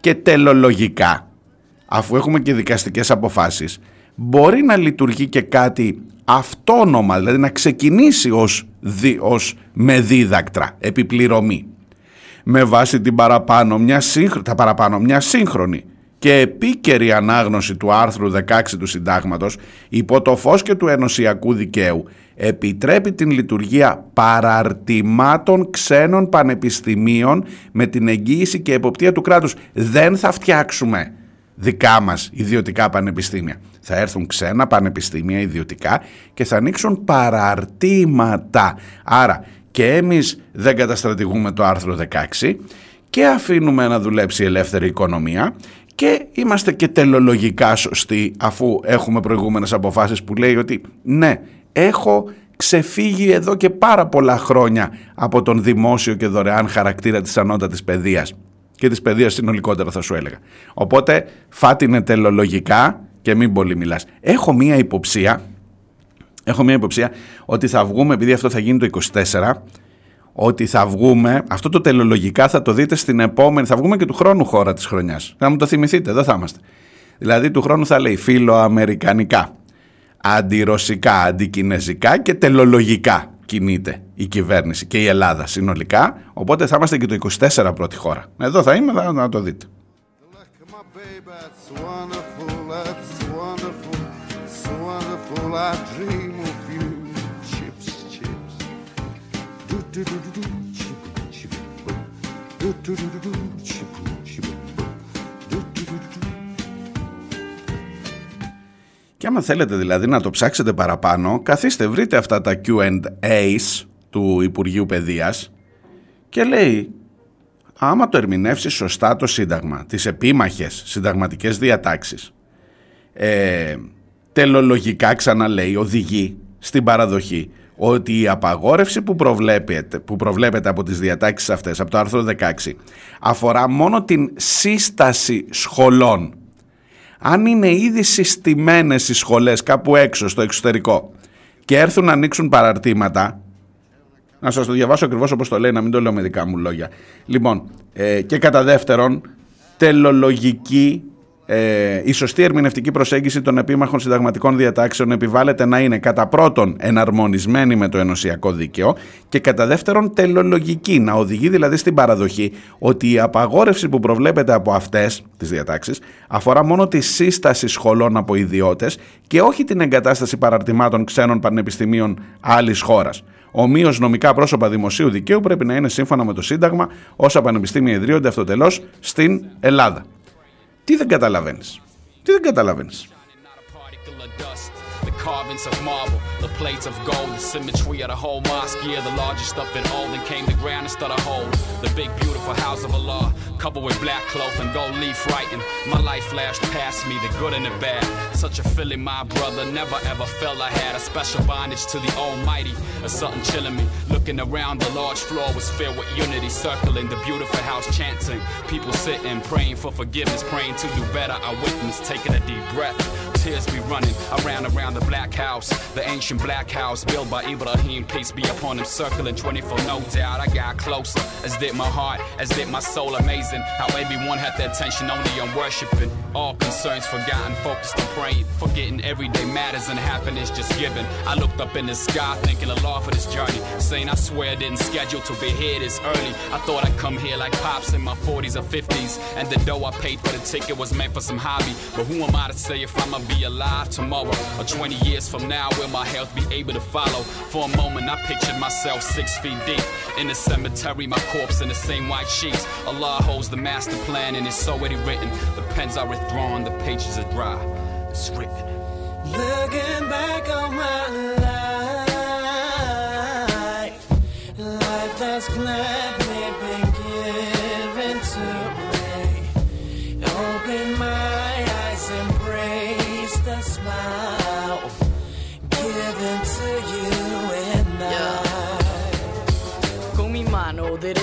Και τελολογικά, αφού έχουμε και δικαστικές αποφάσεις, μπορεί να λειτουργεί και κάτι αυτόνομα, δηλαδή να ξεκινήσει ως, δι, ως με δίδακτρα, επιπληρωμή. Με βάση την παραπάνω, μια σύγχρονη, τα παραπάνω μια σύγχρονη και επίκαιρη ανάγνωση του άρθρου 16 του Συντάγματος υπό το φως και του ενωσιακού δικαίου επιτρέπει την λειτουργία παραρτημάτων ξένων πανεπιστημίων με την εγγύηση και εποπτεία του κράτους. Δεν θα φτιάξουμε δικά μας ιδιωτικά πανεπιστήμια. Θα έρθουν ξένα πανεπιστήμια ιδιωτικά και θα ανοίξουν παραρτήματα. Άρα και εμείς δεν καταστρατηγούμε το άρθρο 16 και αφήνουμε να δουλέψει η ελεύθερη οικονομία και είμαστε και τελολογικά σωστοί αφού έχουμε προηγούμενες αποφάσεις που λέει ότι ναι, έχω ξεφύγει εδώ και πάρα πολλά χρόνια από τον δημόσιο και δωρεάν χαρακτήρα της ανώτατης παιδείας και της παιδείας συνολικότερα θα σου έλεγα. Οπότε φάτινε τελολογικά και μην πολύ μιλάς. Έχω μία υποψία, έχω μία υποψία ότι θα βγούμε, επειδή αυτό θα γίνει το 24, ότι θα βγούμε, αυτό το τελολογικά θα το δείτε στην επόμενη, θα βγούμε και του χρόνου χώρα της χρονιάς. Θα μου το θυμηθείτε, εδώ θα είμαστε. Δηλαδή του χρόνου θα λέει φιλοαμερικανικά, αντιρωσικά, αντικινέζικα και τελολογικά κινείται η κυβέρνηση και η Ελλάδα συνολικά, οπότε θα είμαστε και το 24 πρώτη χώρα. Εδώ θα είμαι, θα, να το δείτε. Και άμα θέλετε δηλαδή να το ψάξετε παραπάνω, καθίστε βρείτε αυτά τα Q&A's του Υπουργείου Παιδείας και λέει άμα το ερμηνεύσεις σωστά το Σύνταγμα, τις επίμαχες συνταγματικές διατάξεις, ε, τελολογικά ξαναλέει, οδηγεί στην παραδοχή ότι η απαγόρευση που προβλέπεται, που προβλέπεται από τις διατάξεις αυτές, από το άρθρο 16, αφορά μόνο την σύσταση σχολών. Αν είναι ήδη συστημένες οι σχολές κάπου έξω στο εξωτερικό και έρθουν να ανοίξουν παραρτήματα, να σας το διαβάσω ακριβώς όπως το λέει, να μην το λέω με δικά μου λόγια. Λοιπόν, ε, και κατά δεύτερον, τελολογική ε, η σωστή ερμηνευτική προσέγγιση των επίμαχων συνταγματικών διατάξεων επιβάλλεται να είναι κατά πρώτον εναρμονισμένη με το ενωσιακό δίκαιο και κατά δεύτερον τελολογική, να οδηγεί δηλαδή στην παραδοχή ότι η απαγόρευση που προβλέπεται από αυτές τις διατάξεις αφορά μόνο τη σύσταση σχολών από ιδιώτες και όχι την εγκατάσταση παραρτημάτων ξένων πανεπιστημίων άλλης χώρας. Ομοίως νομικά πρόσωπα δημοσίου δικαίου πρέπει να είναι σύμφωνα με το Σύνταγμα όσα πανεπιστήμια ιδρύονται αυτοτελώς στην Ελλάδα. Τι δεν καταλαβαίνεις. Τι δεν καταλαβαίνεις. Carvings of marble, the plates of gold, the symmetry of the whole mosque. Yeah, the largest of it all, then came the ground and started whole. The big, beautiful house of Allah, covered with black cloth and gold leaf writing. My life flashed past me, the good and the bad. Such a feeling, my brother, never ever felt I had a special bondage to the Almighty. Or something chilling me. Looking around, the large floor was filled with unity, circling the beautiful house, chanting. People sitting, praying for forgiveness, praying to do better. I witness, taking a deep breath. Tears be running around around the black house, the ancient black house built by Ibrahim. Peace be upon him, circling 24, no doubt. I got closer, as did my heart, as did my soul. Amazing how everyone had their attention only on worshiping. All concerns forgotten, focused on praying, forgetting everyday matters and happiness just given. I looked up in the sky, thanking Allah for this journey, saying I swear I didn't schedule to be here this early. I thought I'd come here like pops in my 40s or 50s, and the dough I paid for the ticket was meant for some hobby. But who am I to say if I'ma be alive tomorrow or 20 years from now? Will my health be able to follow? For a moment, I pictured myself six feet deep in the cemetery, my corpse in the same white sheets. Allah holds the master plan, and it's already written. The pens are withdrawn, the pages are dry. It's written. Looking back on my life,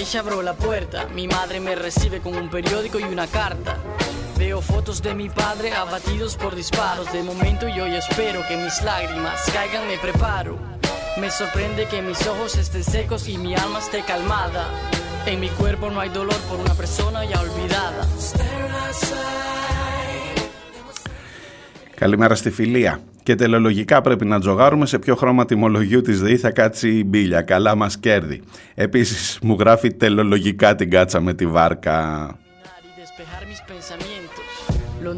derecha abro la puerta. Mi madre me recibe con un periódico y una carta. Veo fotos de mi padre abatidos por disparos. De momento yo espero que mis lágrimas caigan, me preparo. Me sorprende que mis ojos estén secos y mi alma esté calmada. En mi cuerpo no hay dolor por una persona ya olvidada. Καλημέρα στη φιλία. Και τελολογικά πρέπει να τζογάρουμε σε ποιο χρώμα τιμολογιού της ΔΕΗ θα κάτσει η μπύλια. καλά μας κέρδη. Επίσης, μου γράφει τελολογικά την κάτσα με τη βάρκα. Lo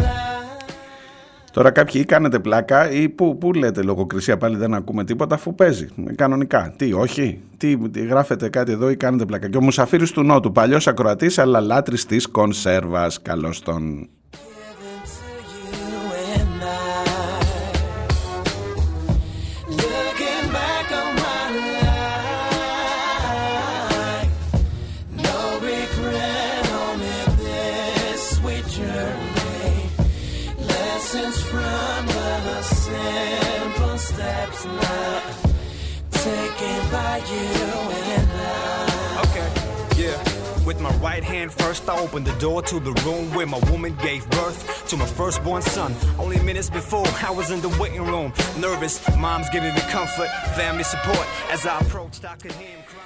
en. Τώρα κάποιοι ή κάνετε πλάκα ή που, που λέτε λογοκρισία πάλι δεν ακούμε τίποτα αφού παίζει κανονικά. Τι, όχι, τι, τι γράφετε κάτι εδώ ή κάνετε πλάκα. Και ο Μουσαφίρης του Νότου, παλιός ακροατής αλλά λάτρης της κονσέρβας. Καλώς τον. My right hand first, I opened the door to the room where my woman gave birth to my firstborn son. Only minutes before, I was in the waiting room, nervous. Mom's giving me comfort, family support. As I approached, I could hear him crying.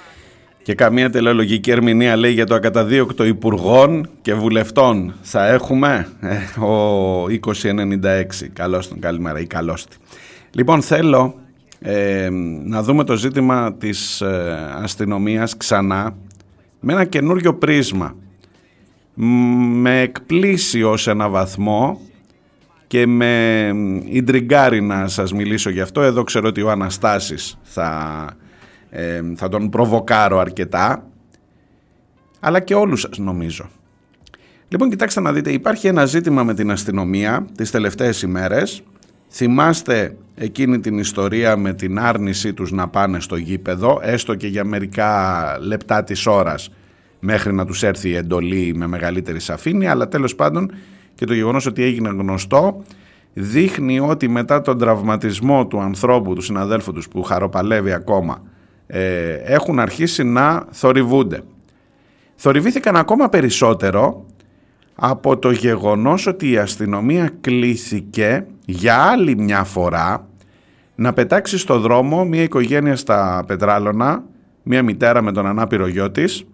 Και καμία τελεολογική ερμηνεία λέει για το ακαταδίωκτο υπουργών και βουλευτών. Θα έχουμε ε, ο 2096. Καλώς τον, καλημέρα ή καλώς τη. Λοιπόν, θέλω ε, να δούμε το ζήτημα της ε, αστυνομίας ξανά με ένα καινούριο πρίσμα. Μ, Με εκπλήσει ως ένα βαθμό και με ιντριγκάρει να σας μιλήσω γι' αυτό. Εδώ ξέρω ότι ο Αναστάσης θα, ε, θα τον προβοκάρω αρκετά, αλλά και όλους σας νομίζω. Λοιπόν, κοιτάξτε να δείτε, υπάρχει ένα ζήτημα με την αστυνομία τις τελευταίες ημέρες. Θυμάστε εκείνη την ιστορία με την άρνησή τους να πάνε στο γήπεδο, έστω και για μερικά λεπτά της ώρας, μέχρι να τους έρθει η εντολή με μεγαλύτερη σαφήνεια, αλλά τέλος πάντων και το γεγονός ότι έγινε γνωστό δείχνει ότι μετά τον τραυματισμό του ανθρώπου, του συναδέλφου τους που χαροπαλεύει ακόμα, ε, έχουν αρχίσει να θορυβούνται. Θορυβήθηκαν ακόμα περισσότερο από το γεγονός ότι η αστυνομία κλήθηκε για άλλη μια φορά να πετάξει στο δρόμο μια οικογένεια στα Πετράλωνα, μια μητέρα με τον ανάπηρο γιο της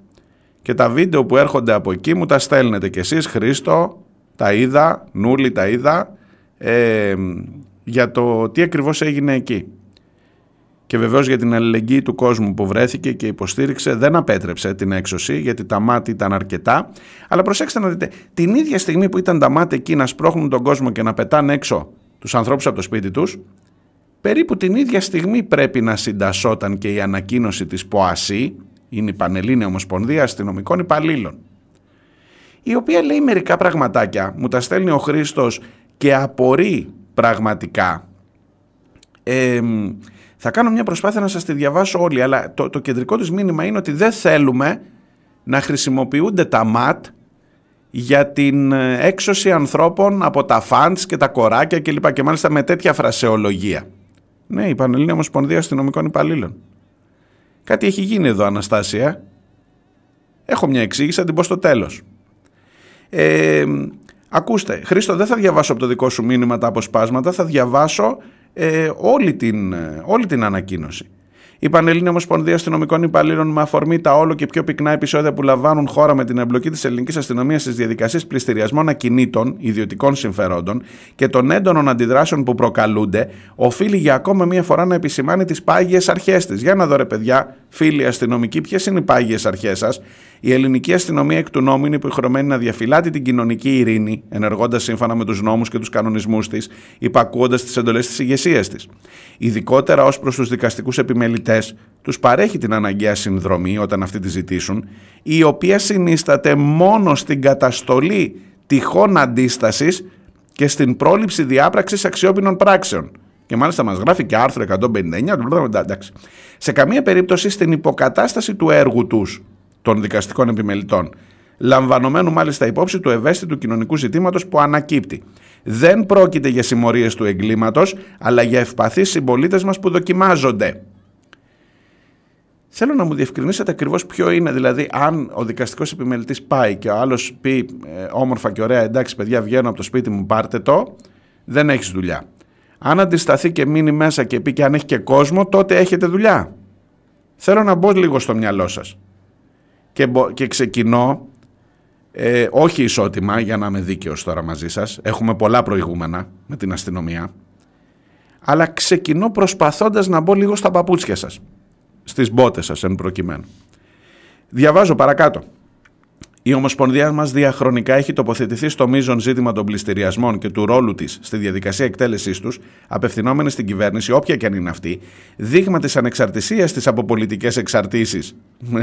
και τα βίντεο που έρχονται από εκεί μου τα στέλνετε κι εσείς Χρήστο, τα είδα, Νούλη τα είδα ε, για το τι ακριβώς έγινε εκεί. Και βεβαίως για την αλληλεγγύη του κόσμου που βρέθηκε και υποστήριξε δεν απέτρεψε την έξωση γιατί τα μάτια ήταν αρκετά. Αλλά προσέξτε να δείτε, την ίδια στιγμή που ήταν τα μάτια εκεί να σπρώχνουν τον κόσμο και να πετάνε έξω τους ανθρώπους από το σπίτι τους, περίπου την ίδια στιγμή πρέπει να συντασσόταν και η ανακοίνωση της ΠΟΑΣΥ, είναι η Πανελλήνια Ομοσπονδία Αστυνομικών Υπαλλήλων, η οποία λέει μερικά πραγματάκια, μου τα στέλνει ο Χρήστος και απορεί πραγματικά. Ε, θα κάνω μια προσπάθεια να σας τη διαβάσω όλοι, αλλά το, το κεντρικό της μήνυμα είναι ότι δεν θέλουμε να χρησιμοποιούνται τα ΜΑΤ για την ε, έξωση ανθρώπων από τα φαντς και τα κοράκια κλπ. Και μάλιστα με τέτοια φρασεολογία. Ναι, η Πανελλήνια Ομοσπονδία Αστυνομικών Υπαλλήλων. Κάτι έχει γίνει εδώ, Αναστάσια. Έχω μια εξήγηση, θα την πω στο τέλος. Ε, ακούστε, Χρήστο, δεν θα διαβάσω από το δικό σου μήνυμα τα αποσπάσματα, θα διαβάσω ε, όλη, την, ε, όλη την ανακοίνωση. Η Πανελλήνια Ομοσπονδία Αστυνομικών Υπαλλήλων, με αφορμή τα όλο και πιο πυκνά επεισόδια που λαμβάνουν χώρα με την εμπλοκή της ελληνικής αστυνομίας στις διαδικασίες πληστηριασμών ακινήτων ιδιωτικών συμφερόντων και των έντονων αντιδράσεων που προκαλούνται, οφείλει για ακόμα μία φορά να επισημάνει τις πάγιες αρχές της. Για να δω, ρε παιδιά, φίλοι αστυνομικοί, ποιες είναι οι πάγιες αρχές σας; Η ελληνική αστυνομία εκ του νόμου είναι υποχρεωμένη να διαφυλάτει την κοινωνική ειρήνη, ενεργώντας σύμφωνα με τους νόμους και τους κανονισμούς της, υπακούοντας τις εντολές της ηγεσίας της. Ειδικότερα ως προς τους δικαστικούς επιμελητές, τους παρέχει την αναγκαία συνδρομή όταν αυτοί τη ζητήσουν, η οποία συνίσταται μόνο στην καταστολή τυχόν αντίστασης και στην πρόληψη διάπραξης αξιόπινων πράξεων. Και μάλιστα μας γράφει και άρθρο 159. Εντάξει. Σε καμία περίπτωση στην υποκατάσταση του έργου τους των δικαστικών επιμελητών. Λαμβανομένου μάλιστα υπόψη του ευαίσθητου κοινωνικού ζητήματος που ανακύπτει. Δεν πρόκειται για συμμορίες του εγκλήματος, αλλά για ευπαθείς συμπολίτες μας που δοκιμάζονται. Θέλω να μου διευκρινίσετε ακριβώς ποιο είναι, δηλαδή, αν ο δικαστικός επιμελητής πάει και ο άλλος πει ε, όμορφα και ωραία, εντάξει, παιδιά, βγαίνω από το σπίτι μου, πάρτε το, δεν έχεις δουλειά. Αν αντισταθεί και μείνει μέσα και πει και αν έχει και κόσμο, τότε έχετε δουλειά. Θέλω να μπω λίγο στο μυαλό σας. Και, μπο- και ξεκινώ, ε, όχι ισότιμα, για να είμαι δίκαιος τώρα μαζί σας, έχουμε πολλά προηγούμενα με την αστυνομία, αλλά ξεκινώ προσπαθώντας να μπω λίγο στα παπούτσια σας, στις μπότες σας εν προκειμένου. Διαβάζω παρακάτω. Η Ομοσπονδία μας διαχρονικά έχει τοποθετηθεί στο μείζον ζήτημα των πληστηριασμών και του ρόλου της στη διαδικασία εκτέλεσής τους, απευθυνόμενη στην κυβέρνηση, όποια και αν είναι αυτή, δείγμα της ανεξαρτησίας της από πολιτικές εξαρτήσεις.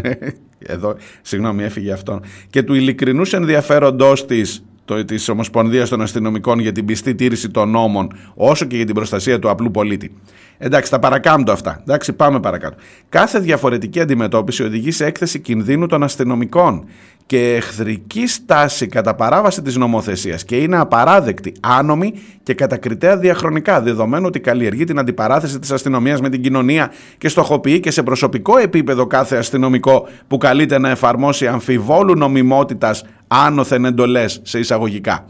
Εδώ, συγγνώμη, έφυγε αυτό. Και του ειλικρινούς ενδιαφέροντός της της Ομοσπονδίας των Αστυνομικών για την πιστή τήρηση των νόμων, όσο και για την προστασία του απλού πολίτη. Εντάξει, τα παρακάμπτω αυτά. Εντάξει, πάμε παρακάτω. Κάθε διαφορετική αντιμετώπιση οδηγεί σε έκθεση κινδύνου των αστυνομικών και εχθρική στάση κατά παράβαση της νομοθεσίας και είναι απαράδεκτη, άνομη και κατακριτέα διαχρονικά, δεδομένου ότι καλλιεργεί την αντιπαράθεση της αστυνομίας με την κοινωνία και στοχοποιεί και σε προσωπικό επίπεδο κάθε αστυνομικό που καλείται να εφαρμόσει αμφιβόλου νομιμότητας άνωθεν εντολές σε εισαγωγικά.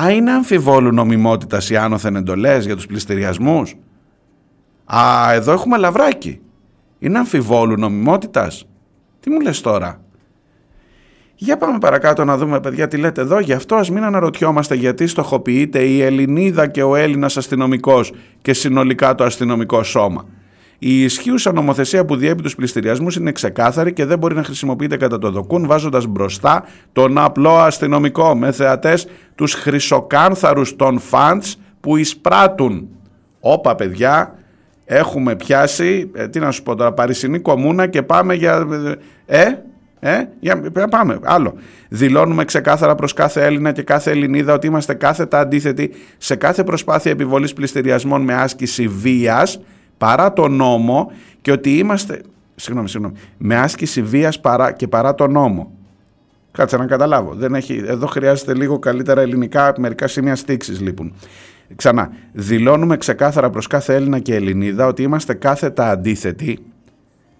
Α, είναι αμφιβόλου νομιμότητας οι άνωθεν εντολές για τους πληστηριασμούς. Α, εδώ έχουμε λαβράκι. Είναι αμφιβόλου νομιμότητας. Τι μου λες τώρα; Για πάμε παρακάτω να δούμε παιδιά τι λέτε εδώ. Γι' αυτό ας μην αναρωτιόμαστε γιατί στοχοποιείται η Ελληνίδα και ο Έλληνας αστυνομικός και συνολικά το αστυνομικό σώμα. Η ισχύουσα νομοθεσία που διέπει τους πληστηριασμούς είναι ξεκάθαρη και δεν μπορεί να χρησιμοποιείται κατά το δοκούν, βάζοντας μπροστά τον απλό αστυνομικό με θεατές τους χρυσοκάνθαρους των φαντς που εισπράττουν. Όπα, παιδιά, έχουμε πιάσει, ε, τι να σου πω τώρα, Παρισινή κομμούνα και πάμε για. Ε, ε, για, πάμε, άλλο. Δηλώνουμε ξεκάθαρα προς κάθε Έλληνα και κάθε Ελληνίδα ότι είμαστε κάθετα αντίθετοι σε κάθε προσπάθεια επιβολής πληστηριασμών με άσκηση βίας παρά το νόμο και ότι είμαστε, συγγνώμη, συγγνώμη, με άσκηση βίας παρά, και παρά το νόμο. Κάτσε να καταλάβω. Δεν έχει, εδώ χρειάζεται λίγο καλύτερα ελληνικά, μερικά σημεία στήξης λείπουν. Ξανά, δηλώνουμε ξεκάθαρα προς κάθε Έλληνα και Ελληνίδα ότι είμαστε κάθετα αντίθετοι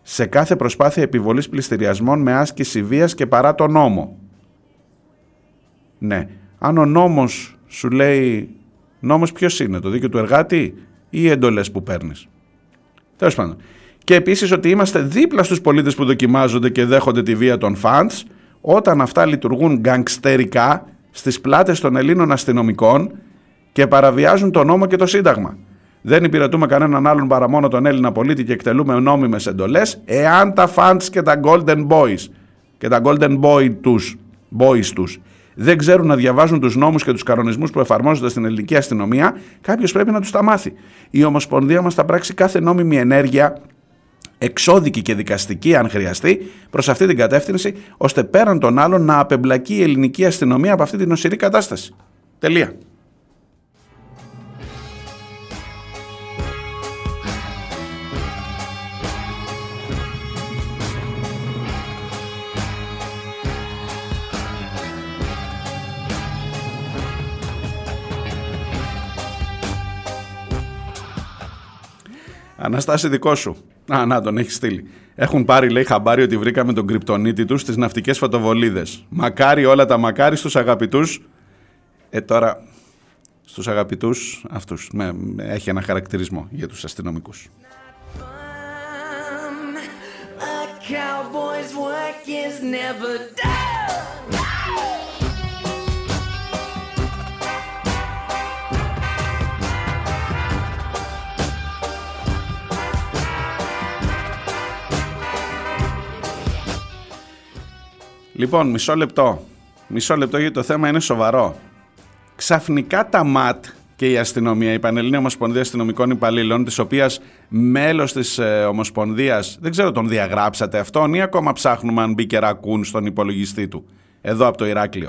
σε κάθε προσπάθεια επιβολής πληστηριασμών με άσκηση βίας και παρά το νόμο. Ναι, αν ο νόμος σου λέει, νόμος ποιος είναι, το δίκαιο του εργάτη ή οι εντολές που παίρνεις; Τέλος πάντων. Και επίσης ότι είμαστε δίπλα στους πολίτες που δοκιμάζονται και δέχονται τη βία των φαντς όταν αυτά λειτουργούν γκανγκστερικά στις πλάτες των Ελλήνων αστυνομικών και παραβιάζουν το νόμο και το Σύνταγμα. Δεν υπηρετούμε κανέναν άλλον παρά μόνο τον Έλληνα πολίτη και εκτελούμε νόμιμες εντολές, εάν τα fans και τα golden boys και τα golden boy τους, boys τους δεν ξέρουν να διαβάζουν τους νόμους και τους κανονισμούς που εφαρμόζονται στην ελληνική αστυνομία, κάποιος πρέπει να τους τα μάθει. Η Ομοσπονδία μας θα πράξει κάθε νόμιμη ενέργεια εξώδικη και δικαστική αν χρειαστεί προς αυτή την κατεύθυνση ώστε πέραν των άλλων να απεμπλακεί η ελληνική αστυνομία από αυτή την οσυρή κατάσταση. Τελεία. Αναστάση δικό σου. Α, να τον έχεις στείλει. Έχουν πάρει, λέει, χαμπάρι ότι βρήκαμε τον κρυπτονίτη τους στις ναυτικές φωτοβολίδες. Μακάρι όλα τα μακάρι στους αγαπητούς. Ε, τώρα. Στους αγαπητούς αυτούς. Έχει ένα χαρακτηρισμό για τους αστυνομικούς. Λοιπόν, μισό λεπτό. Μισό λεπτό γιατί το θέμα είναι σοβαρό. Ξαφνικά τα ΜΑΤ και η αστυνομία, η Πανελλήνια Ομοσπονδία Αστυνομικών Υπαλλήλων, της οποίας μέλος της ε, Ομοσπονδίας, δεν ξέρω τον διαγράψατε αυτόν ή ακόμα ψάχνουμε αν μπήκε ρακούν στον υπολογιστή του, εδώ από το Ηράκλειο.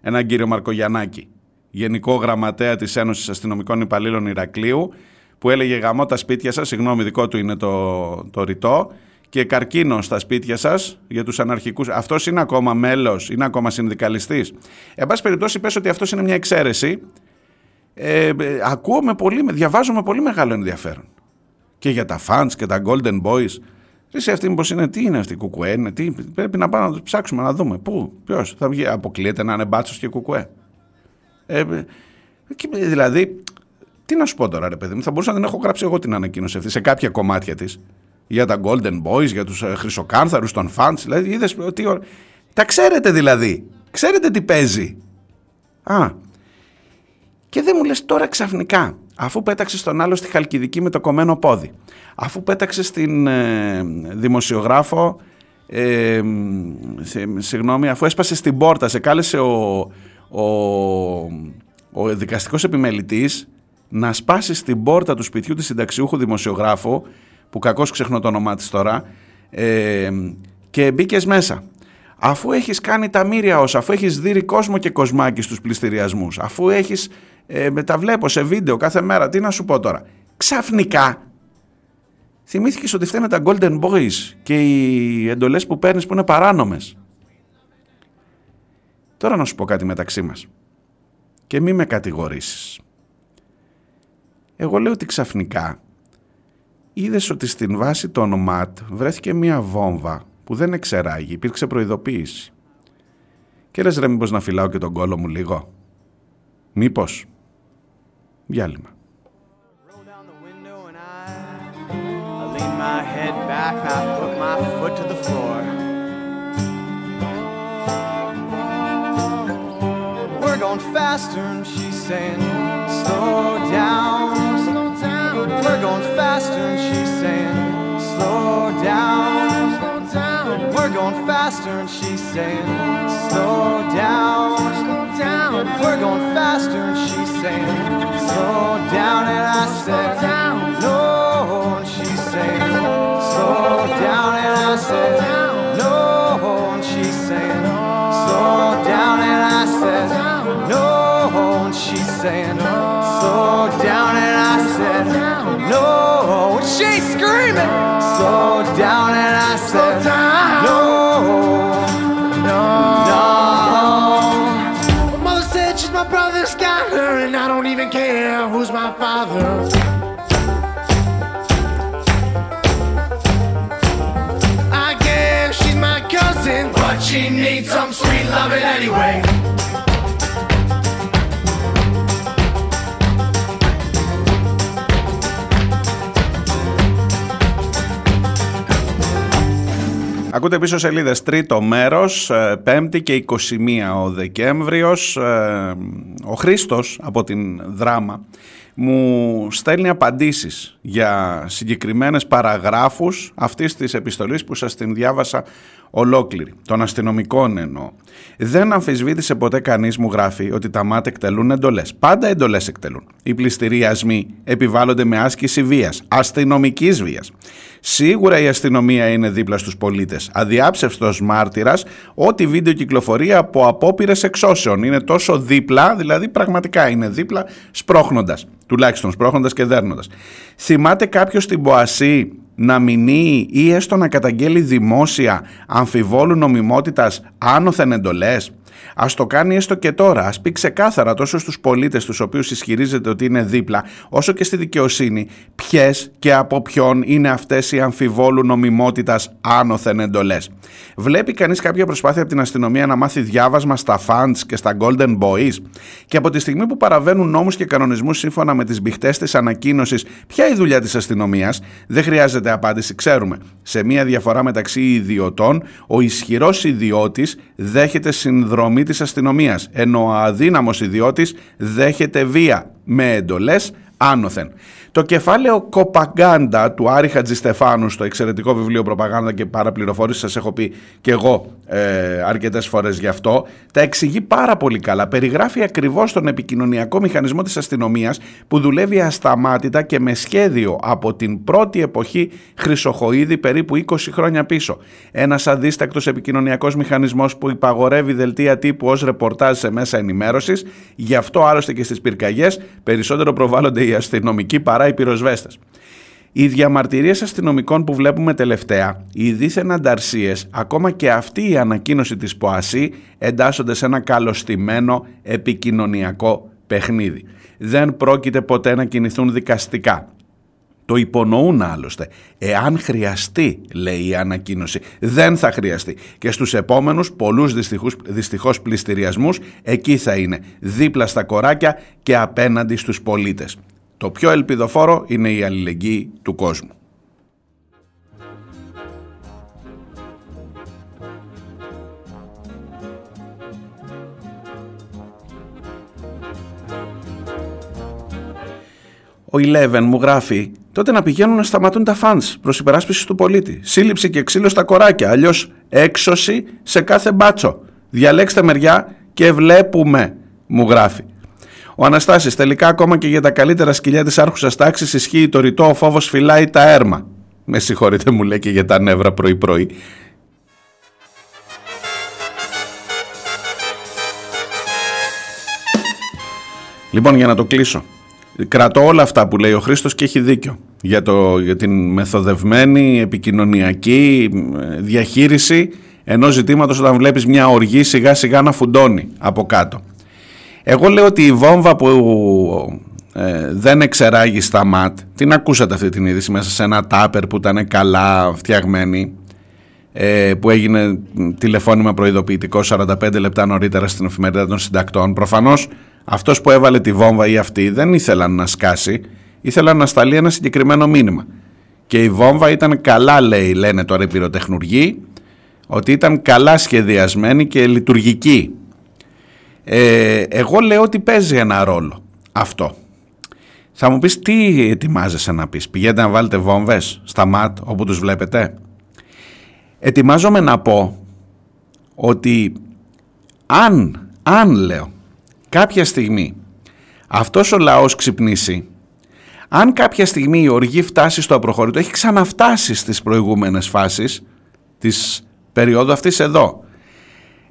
Έναν κύριο Μαρκογιαννάκη, Γενικό Γραμματέα της Ένωσης Αστυνομικών Υπαλλήλων Ηρακλείου, που έλεγε γαμώ τα σπίτια σας, συγγνώμη, δικό του είναι το, το ρητό, και καρκίνο στα σπίτια σας για τους αναρχικούς. Αυτός είναι ακόμα μέλος, είναι ακόμα συνδικαλιστής. Εν πάση περιπτώσει, πες ότι αυτός είναι μια εξαίρεση. Ε, ε, ακούω με πολύ, διαβάζω με πολύ μεγάλο ενδιαφέρον. Και για τα fans και τα golden boys. Εσύ αυτή μήπως είναι, τι είναι αυτή η κουκουέ, είναι, τι, πρέπει να πάμε να το ψάξουμε να δούμε. Πού, ποιος, θα βγει, αποκλείεται να είναι μπάτσος και κουκουέ. Ε, ε δηλαδή, τι να σου πω τώρα ρε παιδί μου, θα μπορούσα να την έχω γράψει εγώ την ανακοίνωση αυτή σε κάποια κομμάτια της για τα Golden Boys, για τους ε, χρυσοκάνθαρους των fans, δηλαδή είδες τι Τα ξέρετε δηλαδή, ξέρετε τι παίζει. Α, και δεν μου λες τώρα ξαφνικά, αφού πέταξες τον άλλο στη Χαλκιδική με το κομμένο πόδι, αφού πέταξες στην ε, δημοσιογράφο ε, σε, συγγνώμη, αφού έσπασες στην πόρτα, σε κάλεσε ο, ο, ο δικαστικός επιμελητής να σπάσεις στην πόρτα του σπιτιού της συνταξιούχου δημοσιογράφου, που κακώς ξεχνώ το όνομά της τώρα, ε, και μπήκες μέσα. Αφού έχεις κάνει τα μύρια όσα, αφού έχεις δει κόσμο και κοσμάκι στους πληστηριασμούς, αφού έχεις, ε, τα βλέπω σε βίντεο κάθε μέρα, τι να σου πω τώρα. Ξαφνικά θυμήθηκες ότι φταίνε τα Golden Boys και οι εντολές που παίρνεις που είναι παράνομες. Τώρα να σου πω κάτι μεταξύ μας και μη με κατηγορήσεις. Εγώ λέω ότι ξαφνικά είδες ότι στην βάση των ΜΑΤ βρέθηκε μία βόμβα που δεν εξεράγει, υπήρξε προειδοποίηση. Και λες ρε μήπως να φυλάω και τον κόλο μου λίγο; Μήπως; Διάλειμμα. my head back and I put my foot to the floor. We're going faster and she's saying, slow down, slow down. We're going faster and she's saying, slow down, slow down. We're going faster and she's saying, slow down, slow down. We're going faster and she's saying, slow down. And I said, no, and she's saying, slow down. And I said, no, and she's saying, slow down. And I said, no, and she's saying, slow down. And I said, no, and she's screaming, slow sweet loving anyway. Ακούτε πίσω σελίδες τρίτο μέρος, ε, πέμπτη και 21 ο Δεκέμβριος. Ε, Ο Χρήστος από την Δράμα μου στέλνει απαντήσεις για συγκεκριμένες παραγράφους αυτής της επιστολής που σας την διάβασα ολόκληρη, των αστυνομικών εννοώ. Δεν αμφισβήτησε ποτέ κανείς μου γράφει ότι τα ΜΑΤ εκτελούν εντολές. Πάντα εντολές εκτελούν. Οι πληστηριασμοί επιβάλλονται με άσκηση βίας, αστυνομικής βίας. Σίγουρα η αστυνομία είναι δίπλα στους πολίτες. Αδιάψευστος μάρτυρας ότι βίντεο κυκλοφορεί από απόπειρες εξώσεων. Είναι τόσο δίπλα, δηλαδή πραγματικά είναι δίπλα σπρώχνοντας. Τουλάχιστον σπρώχνοντας και δέρνοντας. Θυμάται κάποιος την Ποασή να μηνύει ή έστω να καταγγέλει δημόσια αμφιβόλου νομιμότητας άνωθεν εντολές. Ας το κάνει έστω και τώρα, ας πει ξεκάθαρα τόσο στους πολίτες τους οποίους ισχυρίζεται ότι είναι δίπλα, όσο και στη δικαιοσύνη, ποιες και από ποιον είναι αυτές οι αμφιβόλου νομιμότητας άνωθεν εντολές. Βλέπει κανείς κάποια προσπάθεια από την αστυνομία να μάθει διάβασμα στα funds και στα golden boys; Και από τη στιγμή που παραβαίνουν νόμους και κανονισμούς σύμφωνα με τις μπηχτές της ανακοίνωσης, ποια η δουλειά της αστυνομίας, δεν χρειάζεται απάντηση, ξέρουμε. Σε μια διαφορά μεταξύ ιδιωτών, ο ισχυρός ιδιώτης δέχεται συνδρομή της αστυνομίας, ενώ ο αδύναμος ιδιώτης δέχεται βία με εντολές άνωθεν. Το κεφάλαιο Κοπαγκάντα του Άρη Χατζηστεφάνου στο εξαιρετικό βιβλίο Προπαγάνδα και Παραπληροφόρηση, σας έχω πει και εγώ ε, αρκετές φορές γι' αυτό, τα εξηγεί πάρα πολύ καλά. Περιγράφει ακριβώς τον επικοινωνιακό μηχανισμό της αστυνομίας που δουλεύει ασταμάτητα και με σχέδιο από την πρώτη εποχή Χρυσοχοίδη περίπου 20 χρόνια πίσω. Ένας αδίστακτος επικοινωνιακός μηχανισμός που υπαγορεύει δελτία τύπου ως ρεπορτάζ σε μέσα ενημέρωσης, γι' αυτό άλλωστε και στις πυρκαγιές περισσότερο προβάλλονται οι αστυνομικοί παρά οι πυροσβέστες. Οι διαμαρτυρίες αστυνομικών που βλέπουμε τελευταία, οι δίθεν ανταρσίες, ακόμα και αυτή η ανακοίνωση της ΠΟΑΣΥ εντάσσονται σε ένα καλωστημένο επικοινωνιακό παιχνίδι. Δεν πρόκειται ποτέ να κινηθούν δικαστικά. Το υπονοούν άλλωστε. Εάν χρειαστεί, λέει η ανακοίνωση, δεν θα χρειαστεί. Και στους επόμενους πολλούς δυστυχούς, δυστυχώς πληστηριασμούς, εκεί θα είναι, δίπλα στα κοράκια και απέναντι στους πολίτες. Το πιο ελπιδοφόρο είναι η αλληλεγγύη του κόσμου. Ο Eleven μου γράφει τότε να πηγαίνουν να σταματούν τα φαντς προς υπεράσπιση του πολίτη. Σύλληψη και ξύλο στα κοράκια, αλλιώς έξωση σε κάθε μπάτσο. Διαλέξτε μεριά και βλέπουμε, μου γράφει. Ο Αναστάσης, τελικά ακόμα και για τα καλύτερα σκυλιά της άρχουσας τάξης ισχύει το ρητό «Ο φόβος φυλάει τα έρμα». Με συγχωρείτε μου λέει και για τα νεύρα πρωί-πρωί. Λοιπόν, για να το κλείσω. Κρατώ όλα αυτά που λέει ο Χρήστος και έχει δίκιο για, το, για την μεθοδευμένη επικοινωνιακή ε, διαχείριση ενός ζητήματος όταν βλέπεις μια οργή σιγά σιγά να φουντώνει από κάτω. Εγώ λέω ότι η βόμβα που ε, δεν εξεράγει στα ματ, την ακούσατε αυτή την είδηση μέσα σε ένα τάπερ που ήταν καλά φτιαγμένη, ε, που έγινε τηλεφώνημα προειδοποιητικό 45 λεπτά νωρίτερα στην εφημερίδα των συντακτών. Προφανώς αυτός που έβαλε τη βόμβα ή αυτή δεν ήθελαν να σκάσει, ήθελαν να σταλεί ένα συγκεκριμένο μήνυμα. Και η βόμβα ήταν καλά λέει, λένε τώρα οι πυροτεχνουργοί, ότι ήταν καλά σχεδιασμένη και λειτουργική. Ε, εγώ λέω ότι παίζει ένα ρόλο αυτό. Θα μου πεις τι ετοιμάζεσαι να πεις; Πηγαίνετε να βάλετε βόμβες στα ΜΑΤ όπου τους βλέπετε; Ετοιμάζομαι να πω ότι αν, αν λέω κάποια στιγμή αυτός ο λαός ξυπνήσει, αν κάποια στιγμή η οργή φτάσει στο απροχωρητό, έχει ξαναφτάσει στις προηγούμενες φάσεις της περίοδου αυτής εδώ.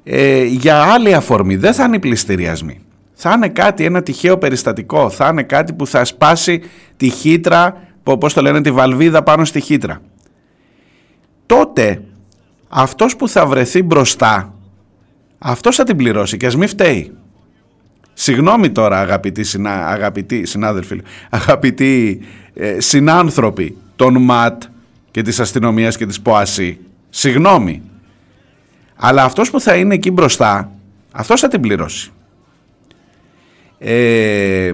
Ε, για άλλη αφορμή, δεν θα είναι πληστηριασμοί. Θα είναι κάτι, ένα τυχαίο περιστατικό, θα είναι κάτι που θα σπάσει τη χύτρα, πώς το λένε, τη βαλβίδα πάνω στη χύτρα. Τότε αυτός που θα βρεθεί μπροστά, αυτός θα την πληρώσει και ας μην φταίει. Συγγνώμη τώρα αγαπητοί, συνα, αγαπητοί συνάδελφοι, αγαπητοί ε, συνάνθρωποι των ΜΑΤ και της αστυνομίας και της ΠΟΑΣΥ. Συγγνώμη. Αλλά αυτός που θα είναι εκεί μπροστά, αυτός θα την πληρώσει. Ε,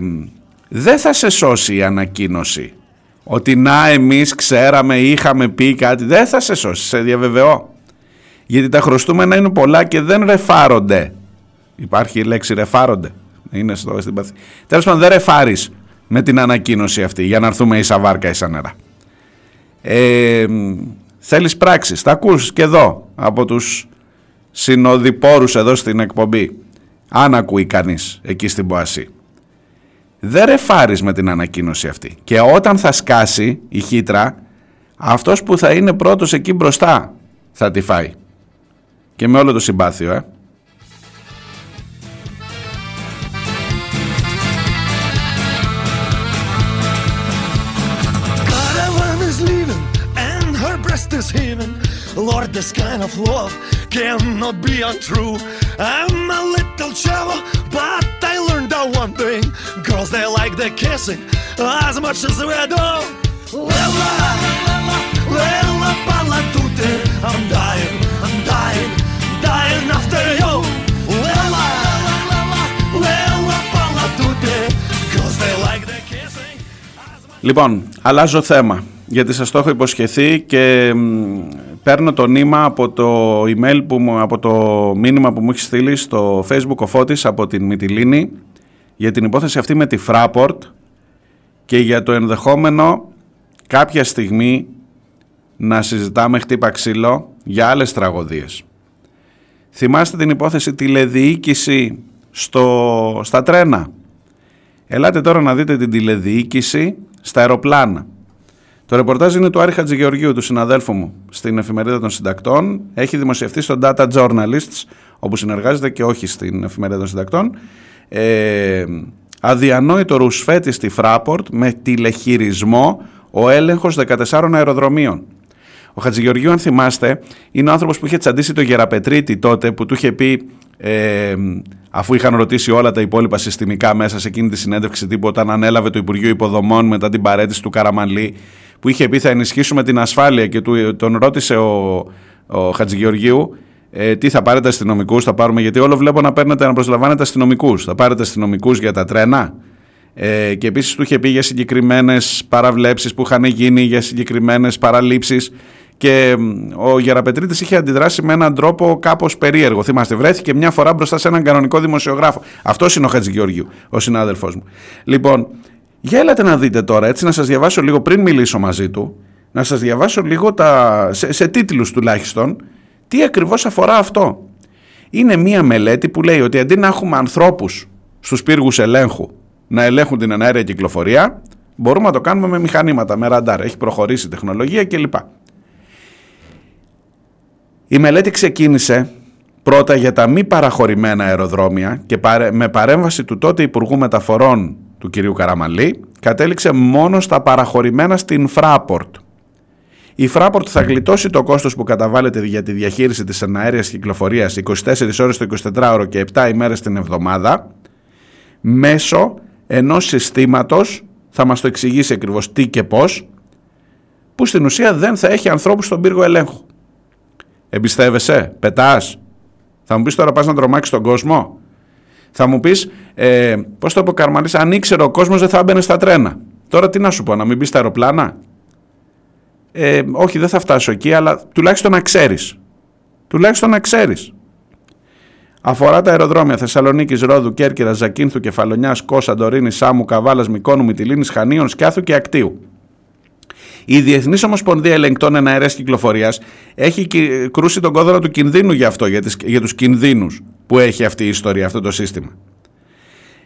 δεν θα σε σώσει η ανακοίνωση ότι να εμείς ξέραμε, είχαμε πει κάτι. Δεν θα σε σώσει, σε διαβεβαιώ. Γιατί τα χρωστούμενα είναι πολλά και δεν ρεφάρονται. Υπάρχει η λέξη ρεφάρονται. Είναι στο, στην παθή. Τέλος πάντων δεν ρεφάρεις με την ανακοίνωση αυτή για να έρθουμε ίσα βάρκα ίσα νερά. Ε, θέλεις πράξεις. Θα ακούς και εδώ από τους συνοδοιπόρους εδώ στην εκπομπή. Αν ακούει κανείς εκεί στην Ποασή. Δεν ρεφάρεις με την ανακοίνωση αυτή. Και όταν θα σκάσει η χύτρα, αυτός που θα είναι πρώτος εκεί μπροστά θα τη φάει. Και με όλο το συμπάθειο, ε. Caravan is leaving and her breast is heaving. Lord, this kind of love cannot be untrue. I'm a little chavo, but I learned out one thing. Girls, they like the kissing as much as we do. Lella, Lella, parla tutte. I'm dying, I'm dying, dying after you. Lella, Lella, parla tutte. Girls, they like the kissing. Λοιπόν, αλλάζω θέμα γιατί σας το έχω υποσχεθεί και μ, παίρνω το νήμα από το email που μου, από το μήνυμα που μου έχει στείλει στο facebook ο Φώτης από την Μυτιλίνη για την υπόθεση αυτή με τη Fraport και για το ενδεχόμενο κάποια στιγμή να συζητάμε χτύπα ξύλο για άλλες τραγωδίες. Θυμάστε την υπόθεση τηλεδιοίκηση στο, στα τρένα; Ελάτε τώρα να δείτε την τηλεδιοίκηση στα αεροπλάνα. Το ρεπορτάζ είναι του Άρη Χατζηγεωργίου, του συναδέλφου μου, στην εφημερίδα των συντακτών. Έχει δημοσιευτεί στο Data Journalists, όπου συνεργάζεται και όχι στην εφημερίδα των συντακτών. Ε, αδιανόητο ρουσφέτη στη Φράπορτ με τηλεχειρισμό ο έλεγχος 14 αεροδρομίων. Ο Χατζηγεωργίου, αν θυμάστε, είναι ο άνθρωπος που είχε τσαντήσει το Γεραπετρίτη τότε που του είχε πει, ε, αφού είχαν ρωτήσει όλα τα υπόλοιπα συστημικά μέσα σε εκείνη τη συνέντευξη τύπου, όταν ανέλαβε το Υπουργείο Υποδομών μετά την παρέτηση του Καραμανλή, που είχε πει θα ενισχύσουμε την ασφάλεια και του, τον ρώτησε ο, ο Χατζηγεωργίου ε, τι θα πάρετε αστυνομικούς, θα πάρουμε, γιατί όλο βλέπω να παίρνετε να προσλαμβάνετε αστυνομικούς. Θα πάρετε αστυνομικούς για τα τρένα. Ε, και επίσης του είχε πει για συγκεκριμένες παραβλέψεις που είχαν γίνει, για συγκεκριμένες παραλήψεις. Και μ, ο Γεραπετρίτης είχε αντιδράσει με έναν τρόπο κάπως περίεργο. Θυμάστε, βρέθηκε μια φορά μπροστά σε έναν κανονικό δημοσιογράφο. Αυτός είναι ο Χατζηγεωργίου, ο συνάδελφός μου. Λοιπόν, Για έλατε να δείτε τώρα, έτσι να σας διαβάσω λίγο πριν μιλήσω μαζί του, να σας διαβάσω λίγο τα, σε, σε τίτλους τουλάχιστον, τι ακριβώς αφορά αυτό. Είναι μία μελέτη που λέει ότι αντί να έχουμε ανθρώπους στους πύργους ελέγχου να ελέγχουν την εναέρια κυκλοφορία, μπορούμε να το κάνουμε με μηχανήματα, με ραντάρ. Έχει προχωρήσει η τεχνολογία κλπ. Η μελέτη ξεκίνησε πρώτα για τα μη παραχωρημένα αεροδρόμια και με παρέμβαση του τότε Υπουργού Μεταφορών του κυρίου Καραμαλή κατέληξε μόνο στα παραχωρημένα στην Fraport. Η Fraport θα γλιτώσει το κόστος που καταβάλλεται για τη διαχείριση της εναέριας κυκλοφορίας 24 ώρες το 24ωρο και 7 ημέρες την εβδομάδα μέσω ενός συστήματος, θα μας το εξηγήσει ακριβώς τι και πώς, που στην ουσία δεν θα έχει ανθρώπους στον πύργο ελέγχου. Εμπιστεύεσαι, πετάς; Θα μου πεις τώρα πας να τρομάξεις τον κόσμο; Θα μου πεις, ε, πώς το είπε ο αν ήξερε ο κόσμος δεν θα έμπαινε στα τρένα. Τώρα τι να σου πω, να μην μπεις στα αεροπλάνα; Ε, όχι, δεν θα φτάσω εκεί, αλλά τουλάχιστον να ξέρεις. Τουλάχιστον να ξέρεις. Αφορά τα αεροδρόμια Θεσσαλονίκης, Ρόδου, Κέρκυρας, Ζακίνθου, Κεφαλονιάς, Κό, Σαντορίνη, Σάμου, Καβάλας, Μικόνου, Μυτιλίνης, Χανίων, Σκιάθου και Ακτίου. Η Διεθνής Ομοσπονδία Ελεγκτών Εναέρεια Κυκλοφορίας έχει κρούσει τον κόδωνα του κινδύνου για αυτό, για, τις, για τους κινδύνους που έχει αυτή η ιστορία, αυτό το σύστημα.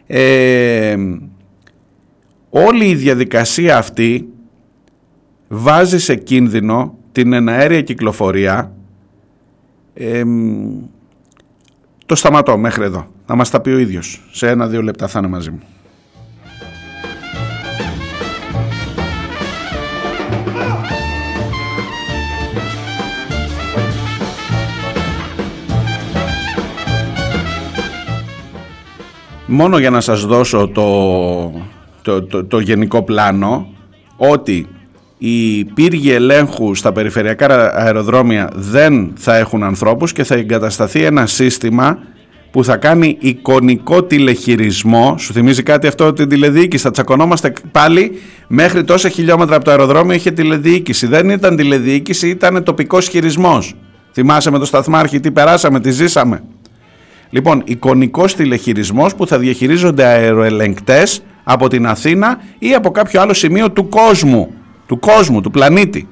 Ε, όλη η διαδικασία αυτή βάζει σε κίνδυνο την εναέρια κυκλοφορία ε, το σταματώ μέχρι εδώ. Να μας τα πει ο ίδιος. Σε ένα-δύο λεπτά θα είναι μαζί μου. Μόνο για να σας δώσω το, το, το, γενικό πλάνο ότι οι πύργοι ελέγχου στα περιφερειακά αεροδρόμια δεν θα έχουν ανθρώπους και θα εγκατασταθεί ένα σύστημα που θα κάνει εικονικό τηλεχειρισμό. Σου θυμίζει κάτι αυτό την τηλεδιοίκηση; Θα τσακωνόμαστε πάλι μέχρι τόσα χιλιόμετρα από το αεροδρόμιο είχε τηλεδιοίκηση. Δεν ήταν τηλεδιοίκηση, ήταν τοπικός χειρισμός. Θυμάσαι με το σταθμάρχη τι περάσαμε, τι ζήσαμε; Λοιπόν, εικονικός τηλεχειρισμός που θα διαχειρίζονται αεροελεγκτές από την Αθήνα ή από κάποιο άλλο σημείο του κόσμου, του κόσμου, του πλανήτη.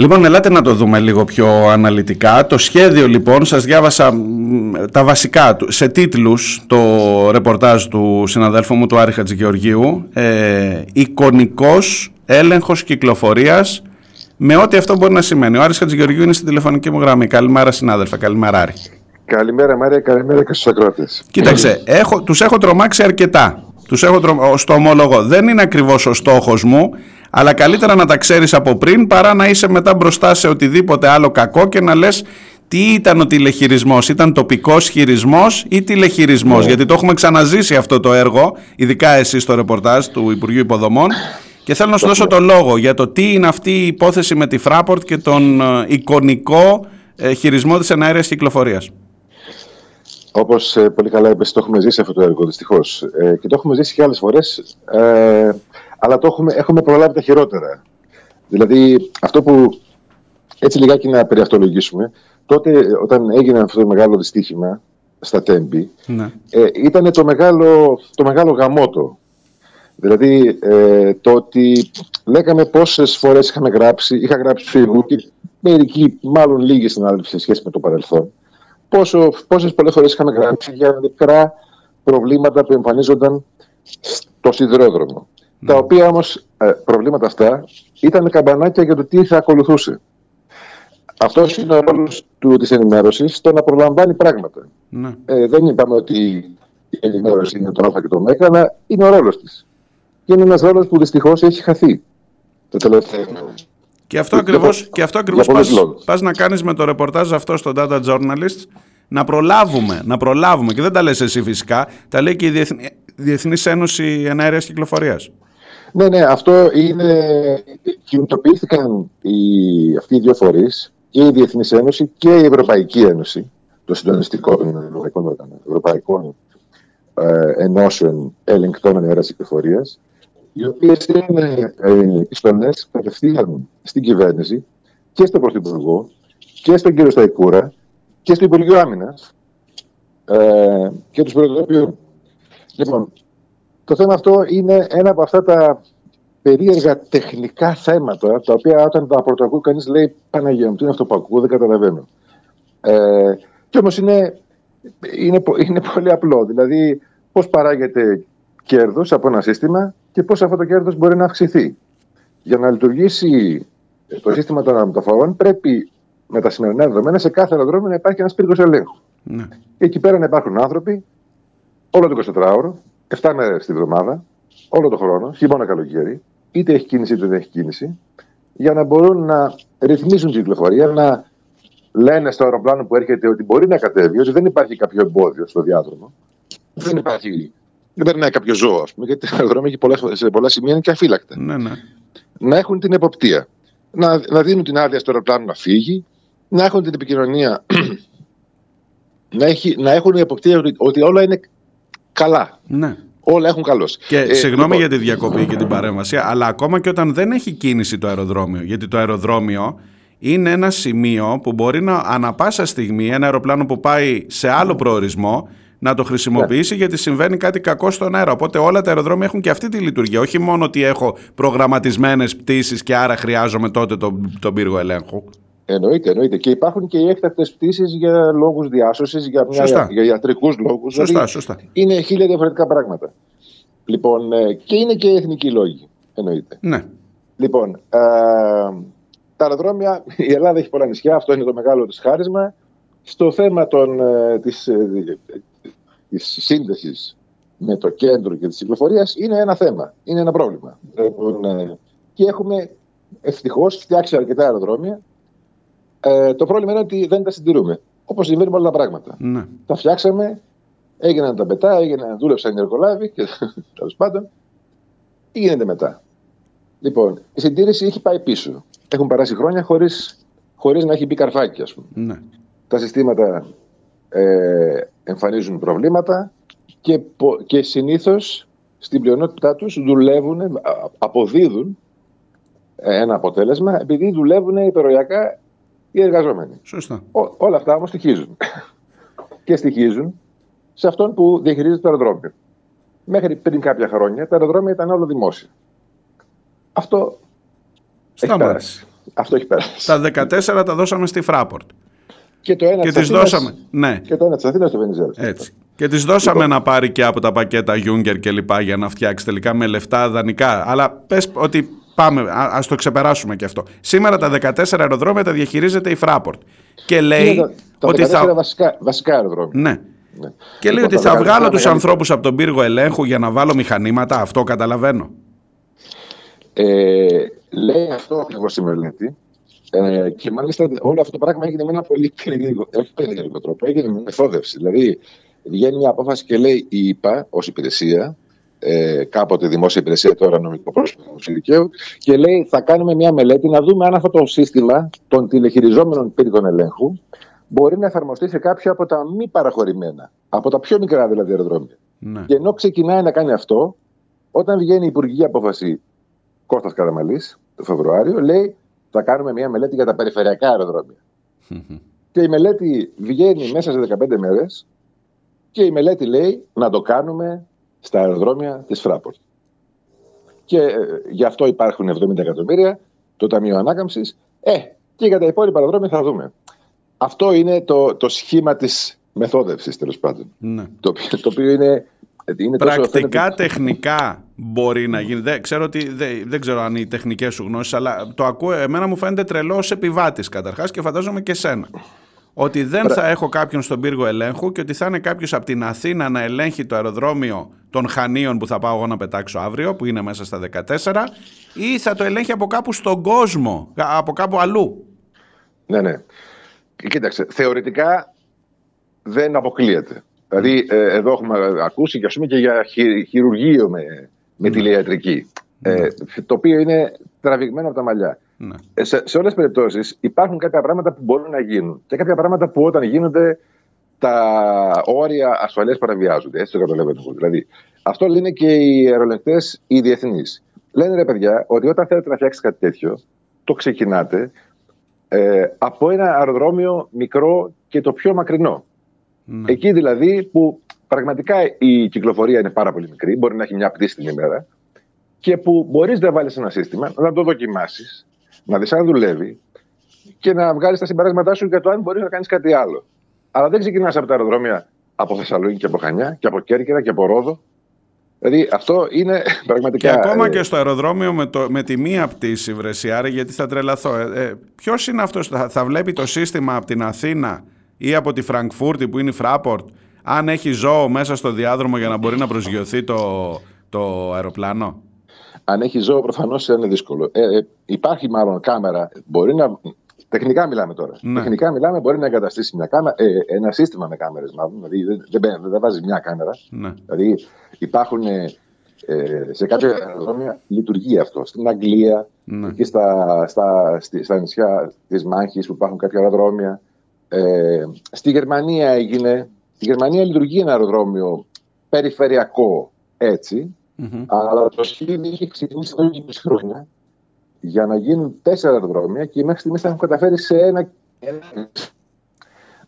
Λοιπόν, ελάτε να το δούμε λίγο πιο αναλυτικά. Το σχέδιο λοιπόν, σας διάβασα τα βασικά του. Σε τίτλους το ρεπορτάζ του συναδέλφου μου, του Άρη Χατζηγεωργίου. Ε, εικονικός έλεγχος κυκλοφορίας με ό,τι αυτό μπορεί να σημαίνει. Ο Άρης Χατζηγεωργίου είναι στην τηλεφωνική μου γραμμή. Καλημέρα συνάδελφα, καλημέρα Άρη. Καλημέρα Μάρια, καλημέρα και στους ακρότες. Κοίταξε, έχω, τους έχω τρομάξει αρκετά. Τους έχω τρο... στο ομόλογο. Δεν είναι ακριβώς ο στόχος μου, αλλά καλύτερα να τα ξέρεις από πριν παρά να είσαι μετά μπροστά σε οτιδήποτε άλλο κακό και να λες τι ήταν ο τηλεχειρισμός, ήταν τοπικός χειρισμός ή τηλεχειρισμός, ναι. γιατί το έχουμε ξαναζήσει αυτό το έργο, ειδικά εσύ στο ρεπορτάζ του Υπουργείου Υποδομών και θέλω να σου δώσω το λόγο για το τι είναι αυτή η υπόθεση με τη Fraport και τον ε, εικονικό ε, χειρισμό της εναέρειας κυκλοφορίας. Όπως ε, πολύ καλά είπες, το έχουμε ζήσει αυτό το έργο δυστυχώς. Ε, και το έχουμε ζήσει και άλλες φορές. Ε, αλλά το έχουμε, έχουμε προλάβει τα χειρότερα. Δηλαδή, αυτό που έτσι λιγάκι να περιαυτολογήσουμε, τότε όταν έγινε αυτό το μεγάλο δυστύχημα στα Τέμπη, ναι. ε, ήταν το μεγάλο, το μεγάλο γαμότο. Δηλαδή ε, το ότι λέγαμε πόσες φορές είχαμε γράψει, είχα γράψει στο Facebook και μερικοί, μάλλον λίγοι συνάδελφοι σε σχέση με το παρελθόν, πόσο, πόσες πολλές φορές είχαμε γράψει για μικρά προβλήματα που εμφανίζονταν στο σιδηρόδρομο. Τα οποία όμως ε, προβλήματα αυτά ήταν καμπανάκια για το τι θα ακολουθούσε. Αυτό είναι ο ρόλος της ενημέρωσης, το να προλαμβάνει πράγματα. Ναι. Ε, δεν είπαμε ότι η ενημέρωση είναι το Α και το Μέγα, αλλά είναι ο ρόλος της. Και είναι ένας ρόλος που δυστυχώς έχει χαθεί τα τελευταία χρόνια. Και αυτό Για ακριβώς, πο- και αυτό για ακριβώς πολλούς πας, λόγους. πας να κάνεις με το ρεπορτάζ αυτό στο Data Journalist να προλάβουμε, να προλάβουμε και δεν τα λες εσύ φυσικά, τα λέει και η Διεθνή, Διεθνής Ένωση Εναέρειας Κυκλοφορίας. Ναι, ναι, αυτό είναι. Κινητοποιήθηκαν οι, αυτοί οι δύο φορείς, και η Διεθνής Ένωση και η Ευρωπαϊκή Ένωση, το συντονιστικό των Ευρωπαϊκών, Οργανών- Ευρωπαϊκών ε, Ενώσεων Ελεγκτών Ενέργεια Κυκλοφορίας, οι οποίες είναι ε, επιστολές κατευθείαν στην κυβέρνηση και στον Πρωθυπουργό και στον κύριο Σταϊκούρα και στο Υπουργείο Άμυνας ε, και τους προεδροποιούν. Λοιπόν, το θέμα αυτό είναι ένα από αυτά τα περίεργα τεχνικά θέματα, τα οποία όταν τα πρωτοακούει κανείς λέει Παναγία μου, τι είναι αυτό που ακούω, δεν καταλαβαίνω. Ε, και όμως είναι, είναι, πο- είναι πολύ απλό. Δηλαδή, πώς παράγεται κέρδος από ένα σύστημα και πώς αυτό το κέρδος μπορεί να αυξηθεί. Για να λειτουργήσει το σύστημα των αερομεταφορών πρέπει με τα σημερινά δεδομένα σε κάθε αεροδρόμιο να υπάρχει ένας πύργος ελέγχου. Ναι. Και εκεί πέρα να υπάρχουν άνθρωποι όλο το 24ωρο, 7 μέρες τη βδομάδα, όλο τον χρόνο, χειμώνα καλοκαίρι, είτε έχει κίνηση είτε δεν έχει κίνηση, για να μπορούν να ρυθμίζουν την κυκλοφορία, να λένε στο αεροπλάνο που έρχεται ότι μπορεί να κατέβει, ότι δεν υπάρχει κάποιο εμπόδιο στο διάδρομο. Δεν υπάρχει. Δεν περνάει κάποιο ζώο, ας πούμε, γιατί τα αεροδρόμια έχει πολλές, σε πολλά σημεία είναι και αφύλακτα Ναι, ναι. να έχουν την εποπτεία. Να, να δίνουν την άδεια στο αεροπλάνο να φύγει, να έχουν την επικοινωνία, να, έχει, να έχουν την εποπτεία ότι, ότι όλα είναι καλά. ναι. Όλα έχουν καλώς. Και Ε, συγγνώμη λοιπόν, για τη διακοπή και την παρέμβαση, αλλά ακόμα και όταν δεν έχει κίνηση το αεροδρόμιο, γιατί το αεροδρόμιο είναι ένα σημείο που μπορεί να ανα πάσα στιγμή ένα αεροπλάνο που πάει σε άλλο προορισμό να το χρησιμοποιήσει γιατί συμβαίνει κάτι κακό στον αέρα. Οπότε όλα τα αεροδρόμια έχουν και αυτή τη λειτουργία. Όχι μόνο ότι έχω προγραμματισμένες πτήσεις και άρα χρειάζομαι τότε τον, τον πύργο ελέγχου. Εννοείται, εννοείται. Και υπάρχουν και οι έκτακτες πτήσεις για λόγους διάσωσης, για, μια- Σωστά. για ιατρικούς λόγους. Σωστά, σωστά. Είναι χίλια διαφορετικά πράγματα. Λοιπόν, ε, και είναι και εθνικοί λόγοι. Εννοείται. Ναι. Λοιπόν, ε, τα αεροδρόμια, η Ελλάδα έχει πολλά νησιά, αυτό είναι το μεγάλο της χάρισμα. Στο θέμα των, ε, της, ε, της σύνδεσης με το κέντρο και της κυκλοφορίας είναι ένα θέμα, είναι ένα πρόβλημα. Λοιπόν, ε, και έχουμε ευτυχώς φτιάξει αρκετά αεροδρόμια. Ε, το πρόβλημα είναι ότι δεν τα συντηρούμε, όπως συμβαίνει με όλα τα πράγματα. ναι. Τα φτιάξαμε, έγιναν τα πετά, έγιναν, δούλεψαν οι εργολάβοι και τέλος πάντων. Τι γίνεται μετά. Λοιπόν, η συντήρηση έχει πάει πίσω. Έχουν περάσει χρόνια χωρίς, χωρίς να έχει μπει καρφάκι, ας πούμε. ναι. Τα συστήματα ε, εμφανίζουν προβλήματα και, πο- και συνήθως στην πλειονότητά τους δουλεύουν, α- αποδίδουν ε, ένα αποτέλεσμα επειδή δουλεύουν υπεροριακά οι εργαζόμενοι. Σωστά. Ό- όλα αυτά όμως στοιχίζουν. και στοιχίζουν σε αυτόν που διαχειρίζεται το αεροδρόμιο. Μέχρι πριν κάποια χρόνια τα αεροδρόμια ήταν όλο δημόσια. Αυτό έχει Σταμάτησε. πέρασει. Αυτό έχει πέρασει. Τα 14 τα δώσαμε στη Fraport. Και το ένα Και της τις Αθήνας- δώσαμε. Ναι. Και το ένα της Αθήνας στο Βενιζέλο. Έτσι. Και τη δώσαμε να πάρει και από τα πακέτα Juncker και λοιπά για να φτιάξει τελικά με λεφτά δανεικά. Αλλά πες ότι πάμε, α ας το ξεπεράσουμε και αυτό. Σήμερα τα 14 αεροδρόμια τα διαχειρίζεται η Fraport. Και λέει Είναι τα, τα ότι 14 θα. βασικά, βασικά αεροδρόμια. Ναι. Ναι. Και λέει Λοιπόν, ότι τα θα 14 βγάλω τους μεγαλύτερα. ανθρώπους από τον πύργο ελέγχου για να βάλω μηχανήματα. Αυτό καταλαβαίνω. Ε, λέει αυτό ακριβώς η μελέτη. Ε, και μάλιστα όλο αυτό το πράγμα έγινε με ένα πολύ περίεργο, όχι περίεργο τρόπο, έγινε με μεθόδευση. Δηλαδή, βγαίνει μια απόφαση και λέει η ΙΠΑ ως υπηρεσία, ε, κάποτε δημόσια υπηρεσία, τώρα νομικό πρόσωπο του δικαίου, και λέει θα κάνουμε μια μελέτη να δούμε αν αυτό το σύστημα των τηλεχειριζόμενων πύργων ελέγχου μπορεί να εφαρμοστεί σε κάποια από τα μη παραχωρημένα, από τα πιο μικρά δηλαδή αεροδρόμια. Ναι. Και ενώ ξεκινάει να κάνει αυτό, όταν βγαίνει η υπουργική απόφαση Κώστας Καραμαλής το Φεβρουάριο, λέει θα κάνουμε μια μελέτη για τα περιφερειακά αεροδρόμια. και η μελέτη βγαίνει μέσα σε 15 μέρες και η μελέτη λέει να το κάνουμε στα αεροδρόμια της Fraport. Και ε, γι' αυτό υπάρχουν 70 εκατομμύρια, το Ταμείο Ανάκαμψης. Ε, και για τα υπόλοιπα αεροδρόμια θα δούμε. Αυτό είναι το, το σχήμα της μεθόδευσης, τέλος πάντων. Ναι. Το, οποίο- το οποίο είναι. είναι τόσο- Πρακτικά, φαίνεται- τεχνικά μπορεί να γίνει. Δεν ξέρω, ότι, δεν, δεν ξέρω αν οι τεχνικές σου γνώσεις, αλλά το ακούω, εμένα μου φαίνεται τρελό ως επιβάτης καταρχάς και φαντάζομαι και σένα. Ότι δεν θα έχω κάποιον στον πύργο ελέγχου και ότι θα είναι κάποιος από την Αθήνα να ελέγχει το αεροδρόμιο των Χανίων που θα πάω εγώ να πετάξω αύριο, που είναι μέσα στα 14, ή θα το ελέγχει από κάπου στον κόσμο, από κάπου αλλού. Ναι, ναι. Κοίταξε, θεωρητικά δεν αποκλείεται. Δηλαδή, ε, εδώ έχουμε ακούσει και, ας πούμε, και για χει- χειρουργείο με, με τηλεϊατρική. Ε, το οποίο είναι τραβηγμένο από τα μαλλιά. Ναι. Ε, σε, σε όλες τις περιπτώσεις υπάρχουν κάποια πράγματα που μπορούν να γίνουν και κάποια πράγματα που όταν γίνονται τα όρια ασφαλείας παραβιάζονται. Έτσι το καταλαβαίνω εγώ. Δηλαδή, αυτό λένε και οι αερολεκτές οι διεθνείς. Λένε ρε παιδιά ότι όταν θέλετε να φτιάξετε κάτι τέτοιο, το ξεκινάτε ε, από ένα αεροδρόμιο μικρό και το πιο μακρινό. Ναι. Εκεί δηλαδή που πραγματικά η κυκλοφορία είναι πάρα πολύ μικρή, μπορεί να έχει μια πτήση την ημέρα και που μπορείς να βάλεις ένα σύστημα, να το δοκιμάσεις, να δεις αν δουλεύει και να βγάλεις τα συμπεράσματά σου για το αν μπορείς να κάνεις κάτι άλλο. Αλλά δεν ξεκινάς από τα αεροδρόμια από Θεσσαλονίκη και από Χανιά και από Κέρκυρα και από Ρόδο. Δηλαδή αυτό είναι πραγματικά. Και ακόμα ε, και στο αεροδρόμιο με, το, με τη μία πτήση, Βρεσιάρη, γιατί θα τρελαθώ. Ε, ε, Ποιος είναι αυτός, θα, θα βλέπει το σύστημα από την Αθήνα ή από τη Φραγκφούρτη που είναι η Φράπορτ, αν έχει ζώο μέσα στο διάδρομο για να μπορεί να προσγειωθεί το, το αεροπλάνο; Αν έχει ζώο, προφανώς είναι δύσκολο. Ε, ε, υπάρχει μάλλον κάμερα. Μπορεί να. Τεχνικά μιλάμε τώρα. Ναι. Τεχνικά μιλάμε, μπορεί να εγκαταστήσει μια κάμερα, ε, ένα σύστημα με κάμερες, μάλλον. Δηλαδή δεν, δεν, μπαίνει- δεν βάζει μια κάμερα. Ναι. Δηλαδή υπάρχουν ε, ε, σε κάποια αεροδρόμια λειτουργεί αυτό. Στην Αγγλία, Ναι. εκεί στα, στα, στη- στα νησιά της Μάχης που υπάρχουν κάποια αεροδρόμια. Ε, στη Γερμανία έγινε. Στη Γερμανία λειτουργεί ένα αεροδρόμιο περιφερειακό έτσι. Μμμ. Αλλά το σχέδιο είχε ξεκινήσει εδώ και 20 χρόνια για να γίνουν τέσσερα αεροδρόμια και μέχρι στιγμής θα έχουν καταφέρει σε ένα. ένα.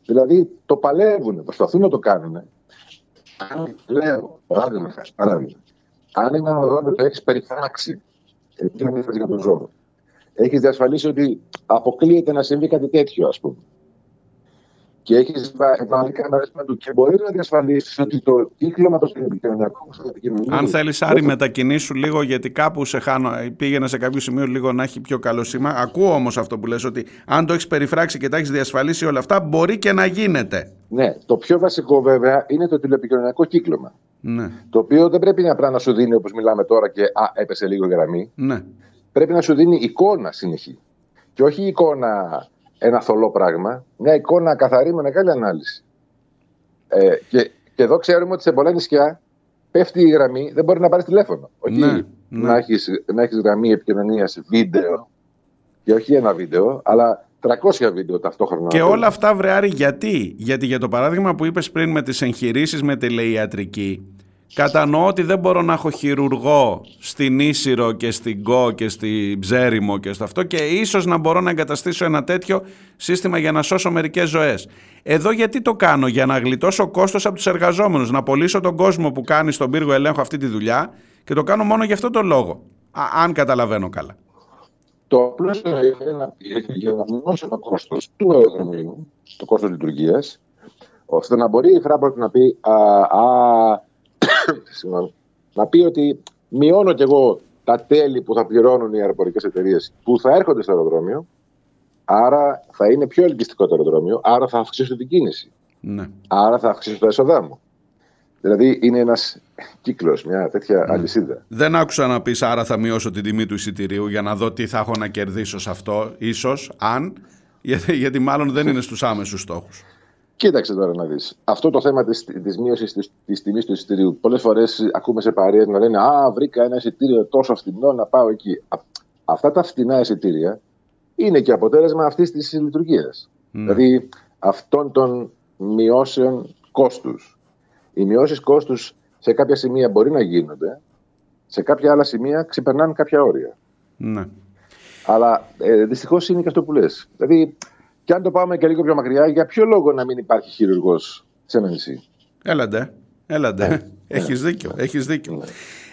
Δηλαδή το παλεύουν, προσπαθούν να το κάνουν. Αν λέω, παράδειγμα, χάρη, παράδειγμα, αν ένα αεροδρόμιο το έχει περιφράξει, επειδή δεν για τον ζώο, έχεις διασφαλίσει ότι αποκλείεται να συμβεί κάτι τέτοιο, ας πούμε. Και έχεις βάλει κάμερε παντού και μπορεί να διασφαλίσεις ότι το κύκλωμα το επικοινωνιακό στο επικοινωνιακό. Αν θέλεις, Άρη, μετακινήσου λίγο, γιατί κάπου σε χάνω. Πήγαινα σε κάποιο σημείο λίγο να έχει πιο καλό σήμα. Ακούω όμως αυτό που λες ότι αν το έχεις περιφράξει και τα έχεις διασφαλίσει όλα αυτά, μπορεί και να γίνεται. Ναι, το πιο βασικό βέβαια είναι το τηλεπικοινωνιακό κύκλωμα. Ναι. Το οποίο δεν πρέπει απλά να σου δίνει όπως μιλάμε τώρα και α, έπεσε λίγο η γραμμή. Ναι. Πρέπει να σου δίνει εικόνα συνεχή. Και όχι εικόνα ένα θολό πράγμα, μια εικόνα καθαρή με μεγάλη ανάλυση. Ε, και, και εδώ ξέρουμε ότι σε πολλά νησιά πέφτει η γραμμή, δεν μπορεί να πάρεις τηλέφωνο. Όχι Ναι, ναι. να έχεις, να έχεις γραμμή επικοινωνίας βίντεο και όχι ένα βίντεο, αλλά 300 βίντεο ταυτόχρονα. Και όλα αυτά, Βρεάρη, γιατί; Γιατί για το παράδειγμα που είπες πριν με τις εγχειρήσεις με τηλεϊατρική, κατανοώ ότι δεν μπορώ να έχω χειρουργό στην Ίσυρο και στην Κο και στην Ψέριμο και στο αυτό και ίσως να μπορώ να εγκαταστήσω ένα τέτοιο σύστημα για να σώσω μερικές ζωές. Εδώ γιατί το κάνω, για να γλιτώσω κόστος από τους εργαζόμενους, να πωλήσω τον κόσμο που κάνει στον πύργο ελέγχου αυτή τη δουλειά και το κάνω μόνο για αυτό το λόγο. Α, αν καταλαβαίνω καλά. Το απλό είναι να, για να μειώσω το κόστος του αεροδρομίου, το κόστος λειτουργίας, ώστε να μπορεί η Fraport να πει, α, α, συγγνώμη, να πει ότι μειώνω κι εγώ τα τέλη που θα πληρώνουν οι αεροπορικές εταιρείες που θα έρχονται στο αεροδρόμιο, άρα θα είναι πιο ελκυστικό το αεροδρόμιο, άρα θα αυξήσω την κίνηση, Ναι. άρα θα αυξήσω τα έσοδά μου. Δηλαδή είναι ένας κύκλος, μια τέτοια αλυσίδα. Δεν άκουσα να πεις άρα θα μειώσω την τιμή του εισιτηρίου για να δω τι θα έχω να κερδίσω σε αυτό, ίσως, αν, γιατί, γιατί μάλλον δεν είναι στους άμεσους στόχους. Κοίταξε τώρα να δεις. Αυτό το θέμα της, της μείωσης της, της τιμής του εισιτηρίου. Πολλές φορές ακούμε σε παρέες να λένε «Α, βρήκα ένα εισιτήριο τόσο φθηνό να πάω εκεί». Α, αυτά τα φθηνά εισιτήρια είναι και αποτέλεσμα αυτής της λειτουργίας. Δηλαδή αυτών των μειώσεων κόστους. Οι μειώσεις κόστους σε κάποια σημεία μπορεί να γίνονται, σε κάποια άλλα σημεία ξεπερνάνε κάποια όρια. Ναι. Αλλά ε, δυστυχώς είναι και αυτό που λες. Δηλαδή, και αν το πάμε και λίγο πιο μακριά, για ποιο λόγο να μην υπάρχει χειρουργός σε ένα νησί; Έλαντε, έλαντε. Έχεις δίκιο, έχεις δίκιο.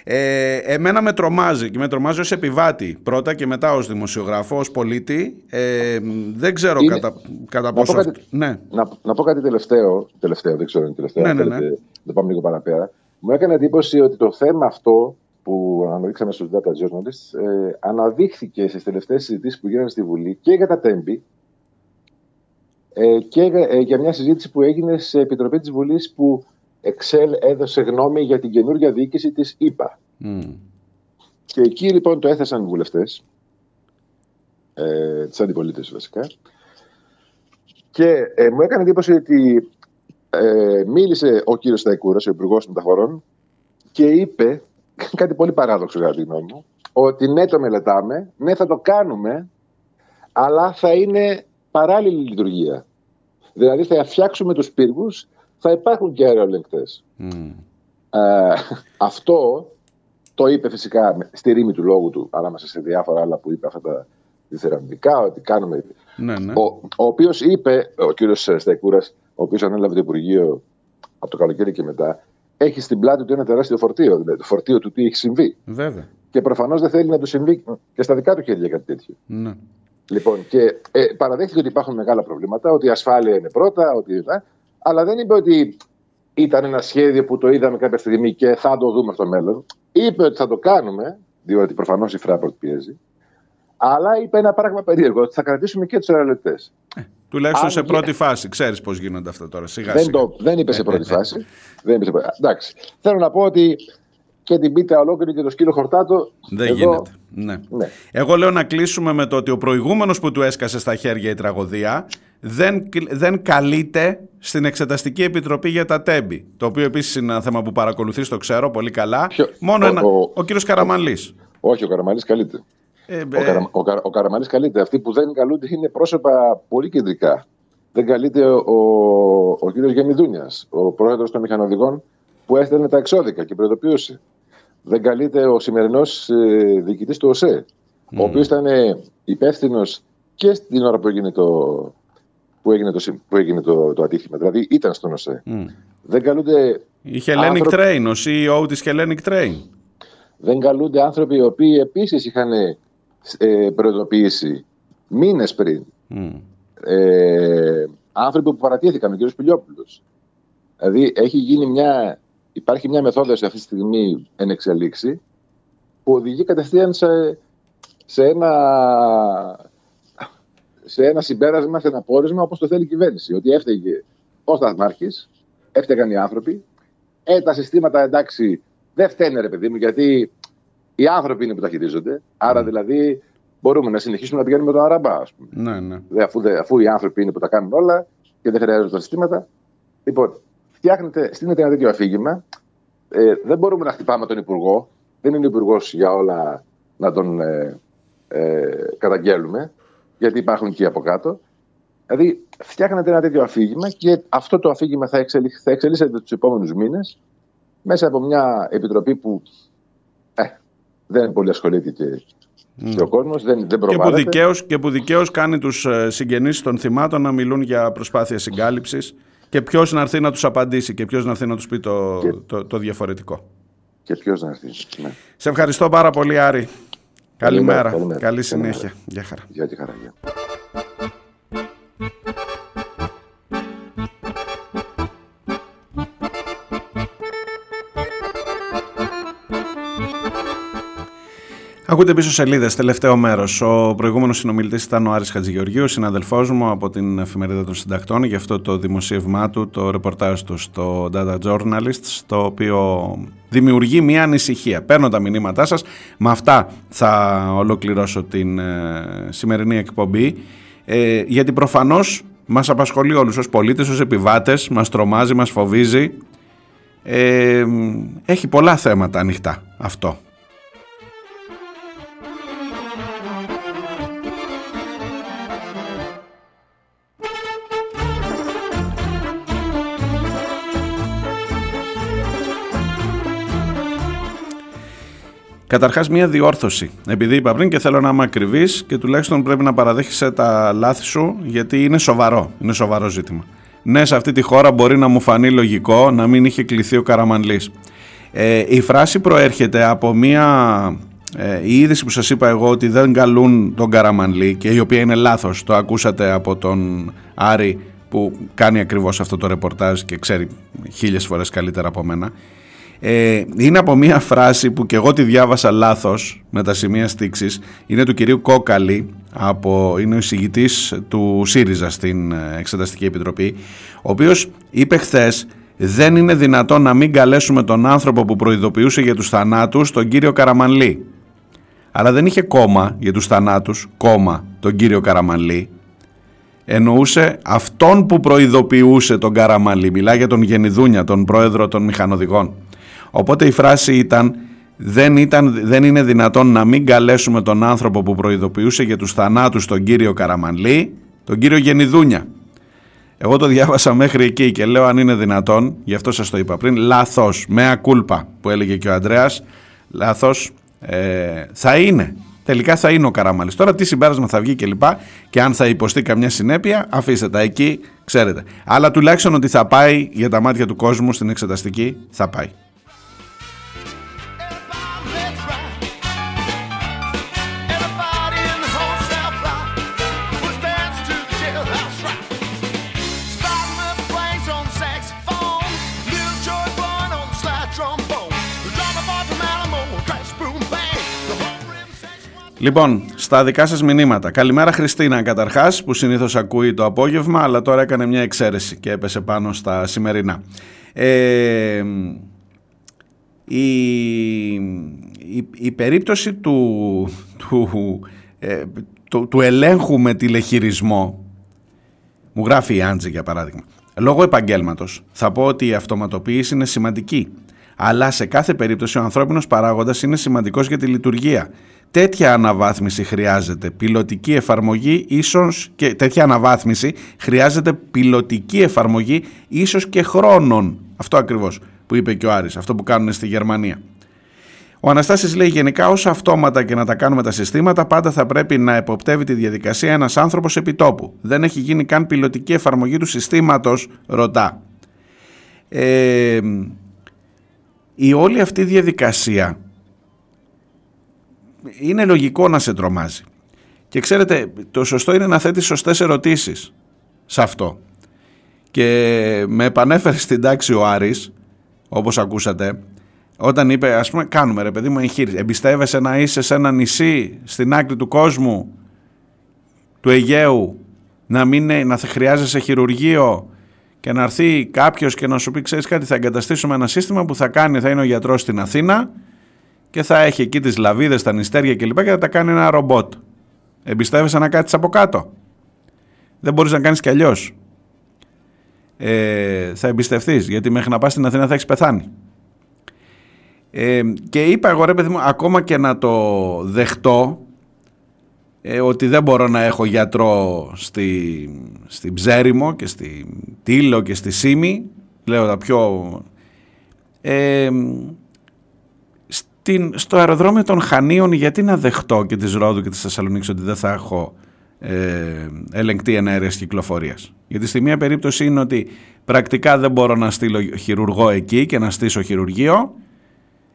Ε, εμένα με τρομάζει και με τρομάζει ως επιβάτη πρώτα και μετά ως δημοσιογράφο, ως πολίτη. Ε, δεν ξέρω Είναι- κατά, κατά Να πω πόσο... κάτι- αυτό- Ναι, Να, να πω κάτι τελευταίο, τελευταίο, δεν ξέρω αν είναι τελευταίο, Ναι, αν ναι, θέλετε, ναι. να πάμε λίγο παραπέρα. Μου έκανε εντύπωση ότι το θέμα αυτό που αναδείξαμε στους data journalists ε, αναδείχθηκε στις τελευταίες συζητήσεις που γίνανε στη Βουλή και για τα τέμπη ε, και για- ε, για μια συζήτηση που έγινε σε επιτροπή της Βουλής που Excel έδωσε γνώμη για την καινούργια διοίκηση της ΕΠΑ. Μμ. Και εκεί λοιπόν το έθεσαν οι βουλευτές, ε, της αντιπολίτευσης βασικά, και ε, μου έκανε εντύπωση ότι ε, μίλησε ο κύριος Σταϊκούρας, ο Υπουργός Μεταφορών, και είπε κάτι πολύ παράδοξο κατά τη γνώμη μου, ότι ναι το μελετάμε, ναι θα το κάνουμε, αλλά θα είναι παράλληλη λειτουργία. Δηλαδή θα φτιάξουμε τους πύργους, θα υπάρχουν και αεροελεγκτές. Μμ. Ε, αυτό το είπε φυσικά με- στη ρήμη του λόγου του, ανάμεσα σε διάφορα άλλα που είπε αυτά τα διθεραμβικά, ότι κάνουμε. Ναι, ναι. Ο, ο οποίος είπε, ο κύριος Σταϊκούρας, ο οποίος ανέλαβε το Υπουργείο από το καλοκαίρι και μετά, έχει στην πλάτη του ένα τεράστιο φορτίο. Δηλαδή το φορτίο του τι έχει συμβεί. Βέβαια. Και προφανώς δεν θέλει να του συμβεί και στα δικά του χέρια κάτι τέτοιο. Ναι. Λοιπόν, και ε, παραδέχθηκε ότι υπάρχουν μεγάλα προβλήματα, ότι η ασφάλεια είναι πρώτα, ότι, ε, αλλά δεν είπε ότι ήταν ένα σχέδιο που το είδαμε κάποια στιγμή και θα το δούμε στο μέλλον. Είπε ότι θα το κάνουμε, διότι προφανώς η Fraport πιέζει. Αλλά είπε ένα πράγμα περίεργο, ότι θα κρατήσουμε και τους αερολεπτέ. Τουλάχιστον Αν σε και- πρώτη φάση. Ξέρεις πώς γίνονται αυτά τώρα. Σιγά Δεν, σιγά. το, δεν είπε σε πρώτη φάση. δεν είπε σε πρώτη... Εντάξει. Θέλω να πω ότι και την πίτα ολόκληρη και το σκύλο χορτάτο. Δεν εδώ- γίνεται. Ναι. Ναι. Εγώ λέω να κλείσουμε με το ότι ο προηγούμενος που του έσκασε στα χέρια η τραγωδία δεν, κλ- δεν καλείται στην Εξεταστική Επιτροπή για τα τέμπη. Το οποίο επίσης είναι ένα θέμα που παρακολουθείς, το ξέρω πολύ καλά. Ποιο- Μόνο ο- ένα, ο- ο, κύριος Καραμανλής. Όχι, ο Καραμαλής καλείται. Ε, Ο, ε, Καρα, ο, Καρα, ο Καραμαλής καλείται. Αυτοί που δεν καλούνται είναι πρόσωπα πολύ κεντρικά. Δεν καλείται ο, ο, ο κύριος Γενιδούνιας, ο πρόεδρος των μηχανοδηγών που έστελνε τα εξώδικα και προειδοποιούσε. Δεν καλείται ο σημερινός ε, διοικητής του ΟΣΕ, ο οποίος ήταν υπεύθυνος και στην ώρα που έγινε το, που έγινε το, συ- που έγινε το, το ατύχημα. Δηλαδή ήταν στον ΟΣΕ. μ. Δεν καλούνται Η Hellenic άνθρωποι- Train, ο CEO της Hellenic Train. δεν καλούνται άνθρωποι οι οποίοι επίσης είχαν ε, προειδοποιήσει μήνες πριν. Μ. Ε, άνθρωποι που παρατήθηκαν, ο κ. Πιλιόπουλος. Δηλαδή έχει γίνει μια, υπάρχει μια μεθόδος αυτή τη στιγμή εν εξελίξη που οδηγεί κατευθείαν σε, σε, ένα, σε ένα συμπέρασμα, σε ένα πόρισμα όπως το θέλει η κυβέρνηση. Ότι έφταιγε ο Σταθμάρχης, έφταιγαν οι άνθρωποι, ε, τα συστήματα εντάξει δεν φταίνε ρε παιδί μου γιατί οι άνθρωποι είναι που τα χειρίζονται. Άρα δηλαδή μπορούμε να συνεχίσουμε να πηγαίνουμε με τον Αραμπά, ας πούμε. Ναι, ναι. Δε, αφού, δε, αφού οι άνθρωποι είναι που τα κάνουν όλα και δεν χρειάζονται τα συστήματα. Λοιπόν, φτιάχνετε, στείλετε ένα τέτοιο αφήγημα. Ε, δεν μπορούμε να χτυπάμε τον Υπουργό. Δεν είναι ο Υπουργός για όλα να τον ε, ε, καταγγέλουμε, γιατί υπάρχουν και από κάτω. Δηλαδή, φτιάχνετε ένα τέτοιο αφήγημα και αυτό το αφήγημα θα, εξελι, θα εξελίσσεται τους επόμενους μήνες μέσα από μια επιτροπή που ε, δεν πολύ ασχολείται και, και ο κόσμος, δεν, δεν Και που, προβάλλεται. δικαίως, και που δικαίως κάνει τους ε, συγγενείς των θυμάτων να μιλούν για προσπάθεια συγκάλυψης και ποιος να έρθει να τους απαντήσει και ποιος να έρθει να τους πει το, Και- το, το διαφορετικό. Και ποιος να έρθει. Ναι. Σε ευχαριστώ πάρα πολύ Άρη. Καλημέρα. καλημέρα. Καλή Καλημέρα. συνέχεια. Γεια χαρά. Γεια τη χαρά. γεια. Ακούτε πίσω σελίδες, τελευταίο μέρος. Ο προηγούμενος συνομιλητής ήταν ο Άρης Χατζηγεωργίου, συναδελφός μου από την εφημερίδα των συντακτών, για αυτό το δημοσίευμά του, το ρεπορτάζ του στο Data Journalist, το οποίο δημιουργεί μια ανησυχία. Παίρνω τα μηνύματά σας. Με αυτά θα ολοκληρώσω την ε, σημερινή εκπομπή. Ε, γιατί προφανώς μας απασχολεί όλους ως πολίτες, ως επιβάτες, μας τρομάζει, μας φοβίζει. Ε, έχει πολλά θέματα ανοιχτά αυτό. Καταρχάς, μία διόρθωση. Επειδή είπα πριν και θέλω να είμαι ακριβής και τουλάχιστον πρέπει να παραδέχεσαι τα λάθη σου, γιατί είναι σοβαρό. Είναι σοβαρό ζήτημα. Ναι, σε αυτή τη χώρα μπορεί να μου φανεί λογικό να μην είχε κληθεί ο Καραμανλής. Ε, η φράση προέρχεται από μία ε, η είδηση που σας είπα εγώ ότι δεν καλούν τον Καραμανλή και η οποία είναι λάθος, το ακούσατε από τον Άρη που κάνει ακριβώς αυτό το ρεπορτάζ και ξέρει χίλιες φορές καλύτερα από μένα ε, είναι από μία φράση που και εγώ τη διάβασα λάθος με τα σημεία στήξης είναι του κυρίου Κόκαλη από, είναι ο εισηγητής του ΣΥΡΙΖΑ στην ε, Εξεταστική Επιτροπή ο οποίος είπε χθες. Δεν είναι δυνατόν να μην καλέσουμε τον άνθρωπο που προειδοποιούσε για τους θανάτους, τον κύριο Καραμανλή. Αλλά δεν είχε κόμμα για τους θανάτους, κόμμα τον κύριο Καραμανλή. Εννοούσε αυτόν που προειδοποιούσε τον Καραμανλή. Μιλάει για τον Γενιδούνια, τον πρόεδρο των μηχανοδηγών. Οπότε η φράση ήταν δεν, ήταν, δεν είναι δυνατόν να μην καλέσουμε τον άνθρωπο που προειδοποιούσε για τους θανάτους τον κύριο Καραμανλή, τον κύριο Γενιδούνια. Εγώ το διάβασα μέχρι εκεί και λέω αν είναι δυνατόν, γι' αυτό σας το είπα πριν, λάθος, με ακούλπα που έλεγε και ο Ανδρέας, λάθος, ε, θα είναι. Τελικά θα είναι ο Καραμαλής. Τώρα τι συμπέρασμα θα βγει και λοιπά και αν θα υποστεί καμιά συνέπεια, αφήστε τα εκεί, ξέρετε. Αλλά τουλάχιστον ότι θα πάει για τα μάτια του κόσμου στην εξεταστική, θα πάει. Λοιπόν, στα δικά σας μηνύματα. Καλημέρα Χριστίνα καταρχάς που συνήθως ακούει το απόγευμα αλλά τώρα έκανε μια εξαίρεση και έπεσε πάνω στα σημερινά. Ε, η, η, η περίπτωση του, του, ε, του, του ελέγχου με τηλεχειρισμό μου γράφει η Άντζη για παράδειγμα. Λόγω επαγγέλματος θα πω ότι η αυτοματοποίηση είναι σημαντική. Αλλά σε κάθε περίπτωση ο ανθρώπινος παράγοντας είναι σημαντικός για τη λειτουργία. Τέτοια αναβάθμιση χρειάζεται. Πιλωτική εφαρμογή ίσως και τέτοια αναβάθμιση χρειάζεται πιλωτική εφαρμογή ίσως και χρόνων. Αυτό ακριβώς που είπε και ο Άρης, αυτό που κάνουν στη Γερμανία. Ο Αναστάσης λέει γενικά όσο αυτόματα και να τα κάνουμε τα συστήματα πάντα θα πρέπει να εποπτεύει τη διαδικασία ένας άνθρωπος επιτόπου. Δεν έχει γίνει καν πιλωτική εφαρμογή του συστήματος, ρωτά. Ε, η όλη αυτή διαδικασία είναι λογικό να σε τρομάζει. Και ξέρετε, το σωστό είναι να θέτεις σωστές ερωτήσεις σε αυτό. Και με επανέφερε στην τάξη ο Άρης, όπως ακούσατε, όταν είπε, ας πούμε, κάνουμε ρε παιδί μου εγχείρηση. Εμπιστεύεσαι να είσαι σε ένα νησί στην άκρη του κόσμου, του Αιγαίου, να μην είναι- να χρειάζεσαι χειρουργείο και να έρθει κάποιος και να σου πει, ξέρεις κάτι, θα εγκαταστήσουμε ένα σύστημα που θα κάνει, θα είναι ο γιατρός στην Αθήνα και θα έχει εκεί τις λαβίδες, τα νηστέρια κλπ. και θα τα κάνει ένα ρομπότ. Εμπιστεύεσαι να κάτσεις από κάτω. Δεν μπορείς να κάνεις κι αλλιώς. Ε, θα εμπιστευτείς, γιατί μέχρι να πας στην Αθήνα θα έχεις πεθάνει. Ε, και είπα εγώ ρε παιδί μου, ακόμα και να το δεχτώ, ε, ότι δεν μπορώ να έχω γιατρό στη, στη Ψέριμο και στη Τήλο και στη Σίμη, λέω τα πιο... Ε, στην, στο αεροδρόμιο των Χανίων γιατί να δεχτώ και της Ρόδου και της Θεσσαλονίκης ότι δεν θα έχω ε, ελεγκτή ενέργειας κυκλοφορίας. Γιατί στη μία περίπτωση είναι ότι πρακτικά δεν μπορώ να στείλω χειρουργό εκεί και να στήσω χειρουργείο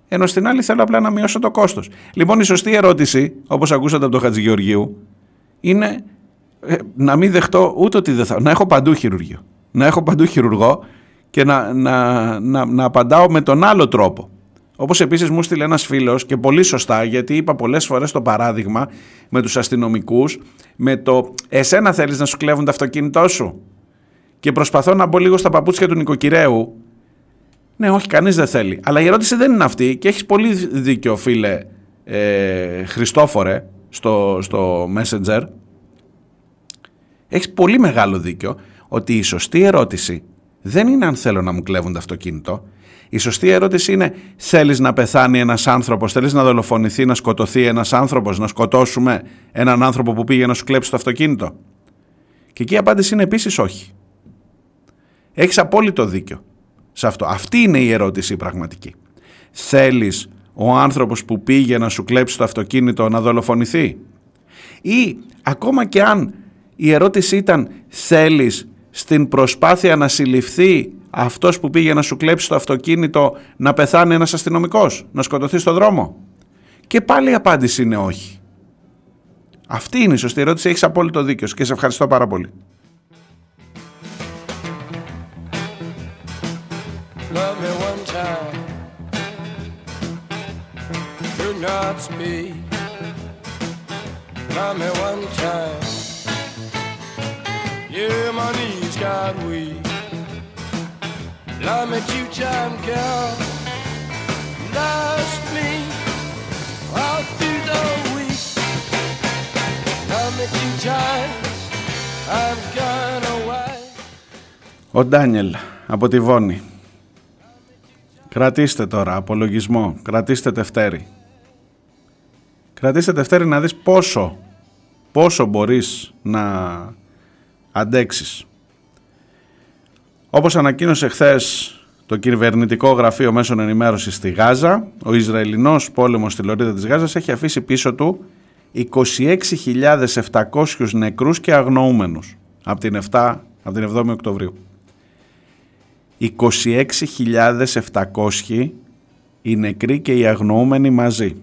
ενώ στην άλλη θέλω απλά να μειώσω το κόστος. Λοιπόν η σωστή ερώτηση, όπως ακούσατε από τον Χατζηγεωργίου, είναι ε, να μην δεχτώ ούτε ότι δεν θα... να έχω παντού χειρουργείο. Να έχω παντού χειρουργό και να, να, να, να απαντάω με τον άλλο τρόπο. Όπως επίσης μου στείλε ένας φίλος και πολύ σωστά γιατί είπα πολλές φορές το παράδειγμα με τους αστυνομικούς με το εσένα θέλεις να σου κλέβουν το αυτοκίνητό σου; Και προσπαθώ να μπω λίγο στα παπούτσια του νοικοκυρέου ναι, όχι, κανείς δεν θέλει. Αλλά η ερώτηση δεν είναι αυτή και έχεις πολύ δίκιο, φίλε ε, Χριστόφορε, στο, στο Messenger. Έχεις πολύ μεγάλο δίκιο ότι η σωστή ερώτηση δεν είναι αν θέλω να μου κλέβουν το αυτοκίνητο. Η σωστή ερώτηση είναι θέλεις να πεθάνει ένας άνθρωπος, θέλεις να δολοφονηθεί, να σκοτωθεί ένας άνθρωπος, να σκοτώσουμε έναν άνθρωπο που πήγε να σου κλέψει το αυτοκίνητο; Και εκεί η απάντηση είναι επίσης όχι. Έχεις απόλυτο δίκιο σε αυτό. Αυτή είναι η ερώτηση πραγματική. Θέλεις ο άνθρωπος που πήγε να σου κλέψει το αυτοκίνητο να δολοφονηθεί; Ή ακόμα και αν η ερώτηση ήταν θέλεις στην προσπάθεια να συλληφθεί αυτός που πήγε να σου κλέψει το αυτοκίνητο να πεθάνει ένας αστυνομικός, να σκοτωθεί στο δρόμο. Και πάλι η απάντηση είναι όχι. Αυτή είναι η σωστή ερώτηση, έχεις απόλυτο δίκιο και σε ευχαριστώ πάρα πολύ. Love me one time. Do not speak. Love me one time. Yeah, my knees got weak. Love me two time, girl. Last me all through the week. Love me two times. I've gone away. Ο Ντάνιελ από τη Βόνη. Κρατήστε τώρα απολογισμό, κρατήστε Δευτέρη. Κρατήστε Δευτέρη να δεις πόσο, πόσο μπορείς να αντέξεις. Όπως ανακοίνωσε χθες το κυβερνητικό γραφείο μέσων ενημέρωσης στη Γάζα, ο Ισραηλινός πόλεμος στη Λωρίδα της Γάζας έχει αφήσει πίσω του 26.700 νεκρούς και αγνοούμενους από την, 7, από την 7η Οκτωβρίου. 26.700 οι νεκροί και οι αγνοούμενοι μαζί.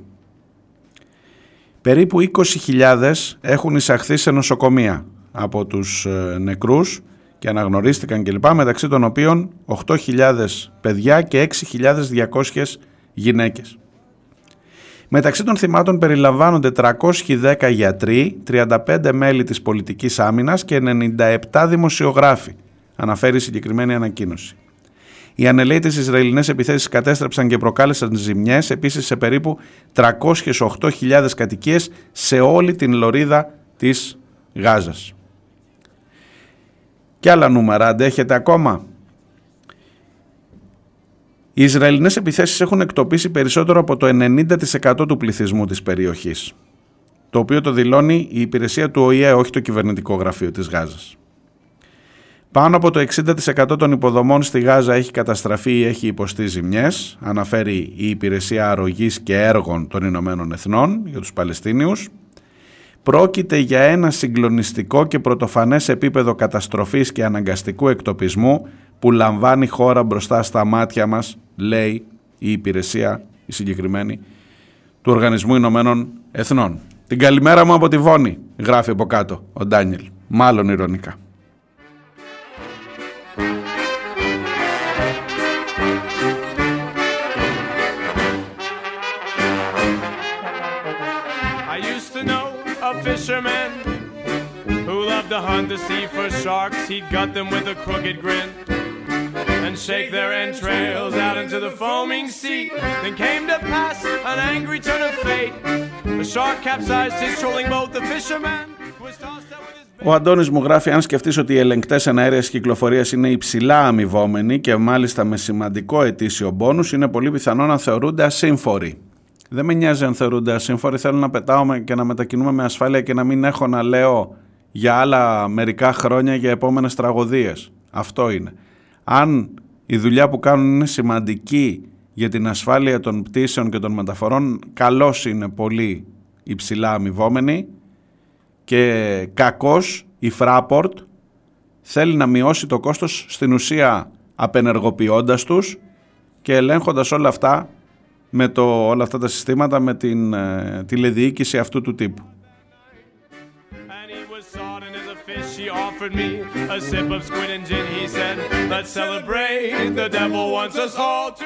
Περίπου 20.000 έχουν εισαχθεί σε νοσοκομεία από τους ε, νεκρούς και αναγνωρίστηκαν κλπ. μεταξύ των οποίων 8.000 παιδιά και 6.200 γυναίκες. Μεταξύ των θυμάτων περιλαμβάνονται 310 γιατροί, 35 μέλη της πολιτικής άμυνας και 97 δημοσιογράφοι, αναφέρει η συγκεκριμένη ανακοίνωση. Οι ανελαίτες Ισραηλινές επιθέσεις κατέστρεψαν και προκάλεσαν ζημιές επίσης σε περίπου 308.000 κατοικίες σε όλη την λωρίδα της Γάζας. Και άλλα νούμερα, αντέχετε ακόμα; Οι Ισραηλινές επιθέσεις έχουν εκτοπίσει περισσότερο από το 90% του πληθυσμού της περιοχής, το οποίο το δηλώνει η υπηρεσία του ΟΗΕ, όχι το κυβερνητικό γραφείο της Γάζας. Πάνω από το 60% των υποδομών στη Γάζα έχει καταστραφεί ή έχει υποστεί ζημιές, αναφέρει η Υπηρεσία Αρρωγής και Έργων των Ηνωμένων Εθνών για τους Παλαιστίνιους. Πρόκειται για ένα συγκλονιστικό και πρωτοφανές επίπεδο καταστροφής και αναγκαστικού εκτοπισμού που λαμβάνει χώρα μπροστά στα μάτια μας, λέει η υπηρεσία, η συγκεκριμένη, του Οργανισμού Ηνωμένων Εθνών. Την καλημέρα μου από τη Βόνη, γράφει από κάτω ο Ντάνιελ, μάλλον ηρωνικά. Fisherman who loved to hunt the sea for sharks. He'd gut them with a crooked grin and shake their entrails out into the foaming sea. Then came to pass an angry turn of fate. The shark capsized his trolling boat. The fisherman was tossed out with his. Ο Αντώνης μου γράφει αν σκεφτείς ότι οι ελεγκτές εναέρειας κυκλοφορίας είναι υψηλά αμοιβόμενοι και μάλιστα με σημαντικό ετήσιο μπόνους είναι πολύ πιθανό να θεωρούνται ασύμφοροι. Δεν με νοιάζει αν θεωρούνται ασύμφοροι, θέλω να πετάω με- και να μετακινούμε με ασφάλεια και να μην έχω να λέω για άλλα μερικά χρόνια για επόμενες τραγωδίες. Αυτό είναι. Αν η δουλειά που κάνουν είναι σημαντική για την ασφάλεια των πτήσεων και των μεταφορών, καλώς είναι πολύ υψηλά αμοιβόμενοι και κακώς η Fraport θέλει να μειώσει το κόστος στην ουσία απενεργοποιώντας τους και ελέγχοντας όλα αυτά με το, όλα αυτά τα συστήματα με την ε, τηλεδιοίκηση αυτού του τύπου. And he was sodden as a fish. He offered me a sip of squid and gin. He said, Let's celebrate. The devil wants us all to.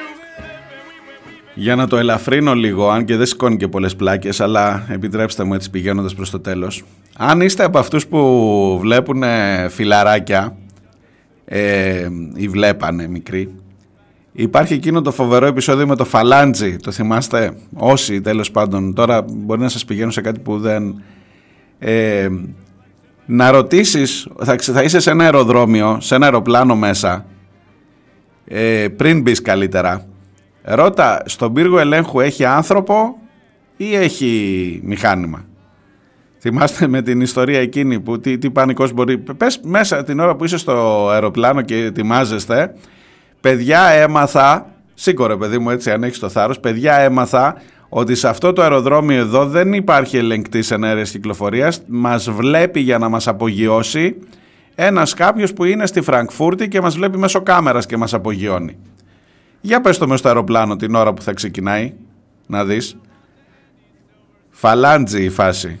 Για να το ελαφρύνω λίγο, αν και δεν σηκώνει και πολλές πλάκες, αλλά επιτρέψτε μου έτσι πηγαίνοντας προς το τέλος. Αν είστε από αυτούς που βλέπουν ε, φιλαράκια ε, ή βλέπανε μικροί, υπάρχει εκείνο το φοβερό επεισόδιο με το φαλάντζι, το θυμάστε; Όσοι τέλος πάντων, τώρα μπορεί να σας πηγαίνω σε κάτι που δεν... Ε, να ρωτήσεις, θα, ξε- θα είσαι σε ένα αεροδρόμιο, σε ένα αεροπλάνο μέσα, ε, πριν μπεις καλύτερα, ρώτα στον πύργο ελέγχου έχει άνθρωπο ή έχει μηχάνημα; Θυμάστε με την ιστορία εκείνη που τι, τι πανικός μπορεί... Πες μέσα την ώρα που είσαι στο αεροπλάνο και ετοιμάζεστε, παιδιά έμαθα, σήκωρε παιδί μου έτσι αν έχεις το θάρρος, παιδιά έμαθα ότι σε αυτό το αεροδρόμιο εδώ δεν υπάρχει ελεγκτής ενέργειας κυκλοφορίας, μας βλέπει για να μας απογειώσει, ένας κάποιος που είναι στη Φραγκφούρτη και μας βλέπει μέσω κάμερας και μας απογειώνει. Για πες το μες στο αεροπλάνο την ώρα που θα ξεκινάει, να δεις. Φαλάντζι η φάση.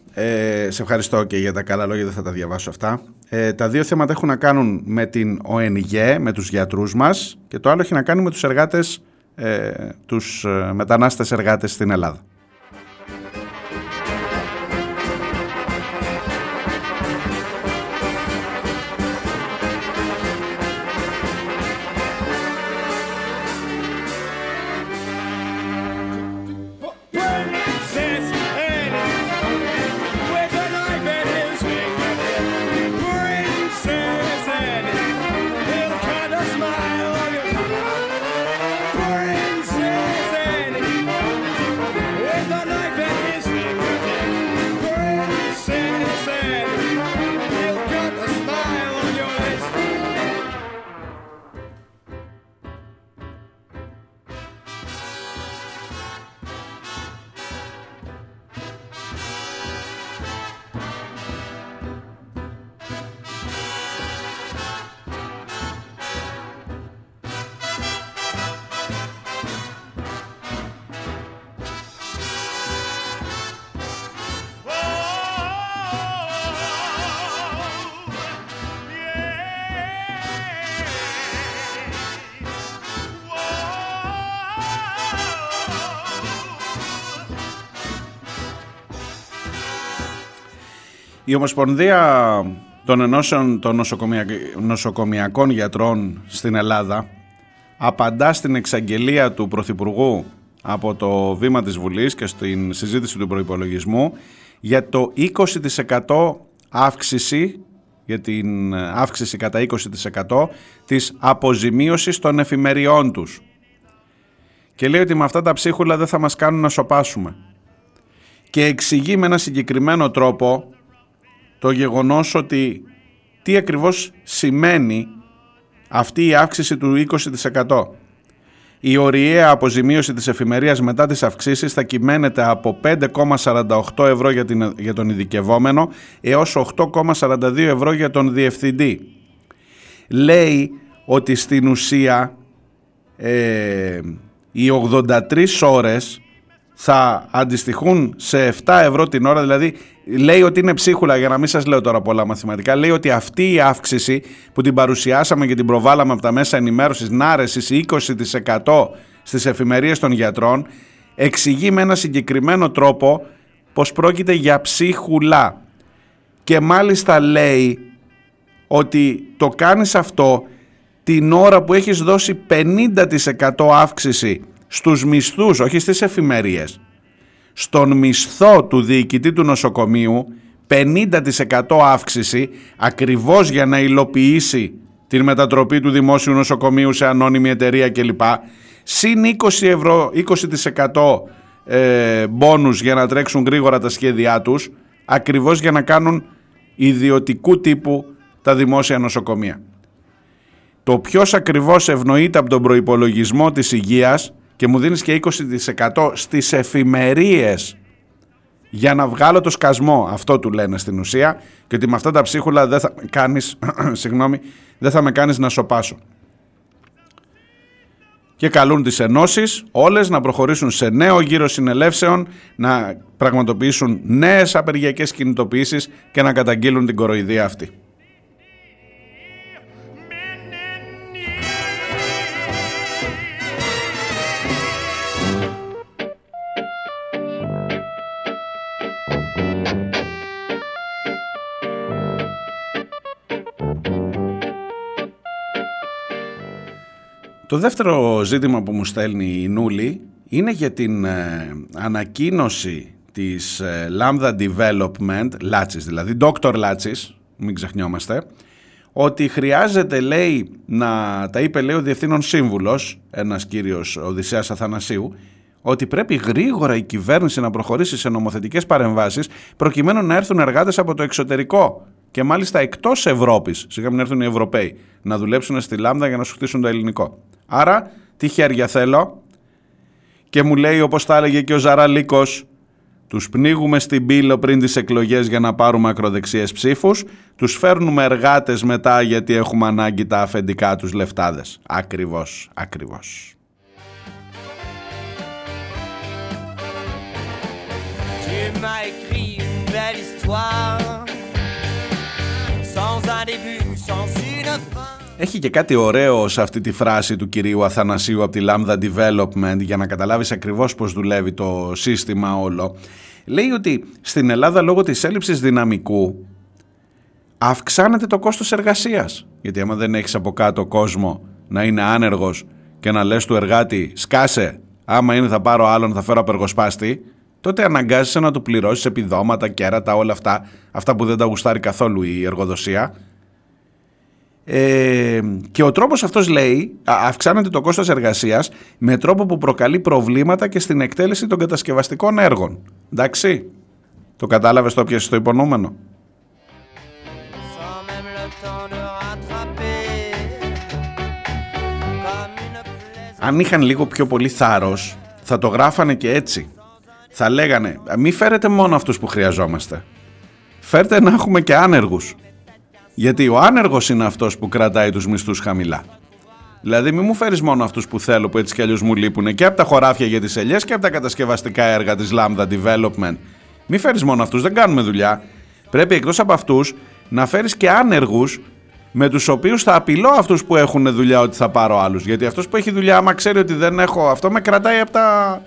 Ε, σε ευχαριστώ και για τα καλά λόγια, δεν θα τα διαβάσω αυτά. Ε, τα δύο θέματα έχουν να κάνουν με την ΟΕΝΓΕ, με τους γιατρούς μας και το άλλο έχει να κάνει με τους εργάτες, ε, τους ε, μετανάστες εργάτες στην Ελλάδα. Η Ομοσπονδία των Ενώσεων των νοσοκομια... Νοσοκομιακών Γιατρών στην Ελλάδα απαντά στην εξαγγελία του Πρωθυπουργού από το βήμα της Βουλής και στην συζήτηση του προϋπολογισμού για το 20% αύξηση για την αύξηση κατά 20% της αποζημίωσης των εφημεριών τους. Και λέει ότι με αυτά τα ψίχουλα δεν θα μας κάνουν να σοπάσουμε. Και εξηγεί με ένα συγκεκριμένο τρόπο το γεγονός ότι τι ακριβώς σημαίνει αυτή η αύξηση του 20%. Η ωριαία αποζημίωση της εφημερίας μετά τις αυξήσεις θα κυμαίνεται από 5,48 ευρώ για, την, για τον ειδικευόμενο έως 8,42 ευρώ για τον διευθυντή. Λέει ότι στην ουσία ε, οι 83 ώρες θα αντιστοιχούν σε 7 ευρώ την ώρα, δηλαδή λέει ότι είναι ψίχουλα για να μην σας λέω τώρα πολλά μαθηματικά, λέει ότι αυτή η αύξηση που την παρουσιάσαμε και την προβάλαμε από τα μέσα ενημέρωσης να αρέσει 20% στις εφημερίες των γιατρών, εξηγεί με ένα συγκεκριμένο τρόπο πως πρόκειται για ψίχουλα. Και μάλιστα λέει ότι το κάνεις αυτό την ώρα που έχεις δώσει 50% αύξηση στους μισθούς, όχι στις εφημερίες, στον μισθό του διοικητή του νοσοκομείου 50% αύξηση ακριβώς για να υλοποιήσει την μετατροπή του δημόσιου νοσοκομείου σε ανώνυμη εταιρεία κλπ. Συν 20 ευρώ, 20% ε, μπόνους για να τρέξουν γρήγορα τα σχέδιά τους ακριβώς για να κάνουν ιδιωτικού τύπου τα δημόσια νοσοκομεία. Το ποιος ακριβώς ευνοείται από τον προϋπολογισμό της υγείας και μου δίνεις και 20% στις εφημερίες για να βγάλω το σκασμό. Αυτό του λένε στην ουσία και ότι με αυτά τα ψίχουλα δεν θα με κάνεις, συγγνώμη, δεν θα με κάνεις να σοπάσω. Και καλούν τις ενώσεις όλες να προχωρήσουν σε νέο γύρο συνελεύσεων, να πραγματοποιήσουν νέες απεργιακές κινητοποιήσεις και να καταγγείλουν την κοροϊδία αυτή. Το δεύτερο ζήτημα που μου στέλνει η Νούλη είναι για την ε, ανακοίνωση της ε, Lambda Development, Λάτσης δηλαδή, Dr. Λάτσης, μην ξεχνιόμαστε, ότι χρειάζεται, λέει, να τα είπε, λέει, ο Διευθύνων Σύμβουλος, ένας κύριος Οδυσσέας Αθανασίου, ότι πρέπει γρήγορα η κυβέρνηση να προχωρήσει σε νομοθετικές παρεμβάσεις προκειμένου να έρθουν εργάτες από το εξωτερικό και μάλιστα εκτός Ευρώπης, σιγά μην έρθουν οι Ευρωπαίοι, να δουλέψουν στη Λάμδα για να σου χτίσουν το ελληνικό. Άρα, τι χέρια θέλω και μου λέει όπως τα έλεγε και ο Ζαραλίκος, τους πνίγουμε στην πύλο πριν τις εκλογές για να πάρουμε ακροδεξιές ψήφους, τους φέρνουμε εργάτες μετά γιατί έχουμε ανάγκη τα αφεντικά τους λεφτάδες. Ακριβώς, ακριβώς. Tu m'as écrit une belle histoire Sans un début, sans une fin Έχει και κάτι ωραίο σε αυτή τη φράση του κυρίου Αθανασίου από τη Lambda Development για να καταλάβεις ακριβώς πώς δουλεύει το σύστημα όλο. Λέει ότι στην Ελλάδα λόγω της έλλειψης δυναμικού αυξάνεται το κόστος εργασίας. Γιατί άμα δεν έχεις από κάτω κόσμο να είναι άνεργος και να λες του εργάτη σκάσε άμα είναι θα πάρω άλλον θα φέρω απεργοσπάστη τότε αναγκάζεσαι να του πληρώσεις επιδόματα, κέρατα, όλα αυτά αυτά που δεν τα γουστάρει καθόλου η εργοδοσία ε, και ο τρόπος αυτός λέει α, αυξάνεται το κόστος εργασίας με τρόπο που προκαλεί προβλήματα και στην εκτέλεση των κατασκευαστικών έργων. Εντάξει, το κατάλαβες το πιέσεις το υπονοούμενο. Sans même le temps de rattraper Comme une plaisante Αν είχαν λίγο πιο πολύ θάρρος θα το γράφανε και έτσι. Θα λέγανε μη φέρετε μόνο αυτούς που χρειαζόμαστε. Φέρτε να έχουμε και άνεργους. Γιατί ο άνεργος είναι αυτός που κρατάει τους μισθούς χαμηλά. Δηλαδή μη μου φέρεις μόνο αυτούς που θέλω που έτσι κι αλλιώς μου λείπουν και από τα χωράφια για τις ελιές και από τα κατασκευαστικά έργα της Lambda Development. Μη φέρεις μόνο αυτούς, δεν κάνουμε δουλειά. Πρέπει εκτός από αυτούς να φέρεις και άνεργους με τους οποίους θα απειλώ αυτούς που έχουν δουλειά ότι θα πάρω άλλους. Γιατί αυτός που έχει δουλειά άμα ξέρει ότι δεν έχω αυτό με κρατάει από τα...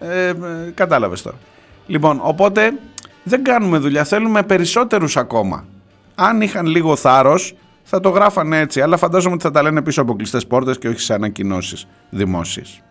Ε, ε, κατάλαβες τώρα. Λοιπόν, οπότε δεν κάνουμε δουλειά, θέλουμε περισσότερους ακόμα. Αν είχαν λίγο θάρρος θα το γράφανε έτσι, αλλά φαντάζομαι ότι θα τα λένε πίσω από κλειστές πόρτες και όχι σε ανακοινώσεις δημόσιες.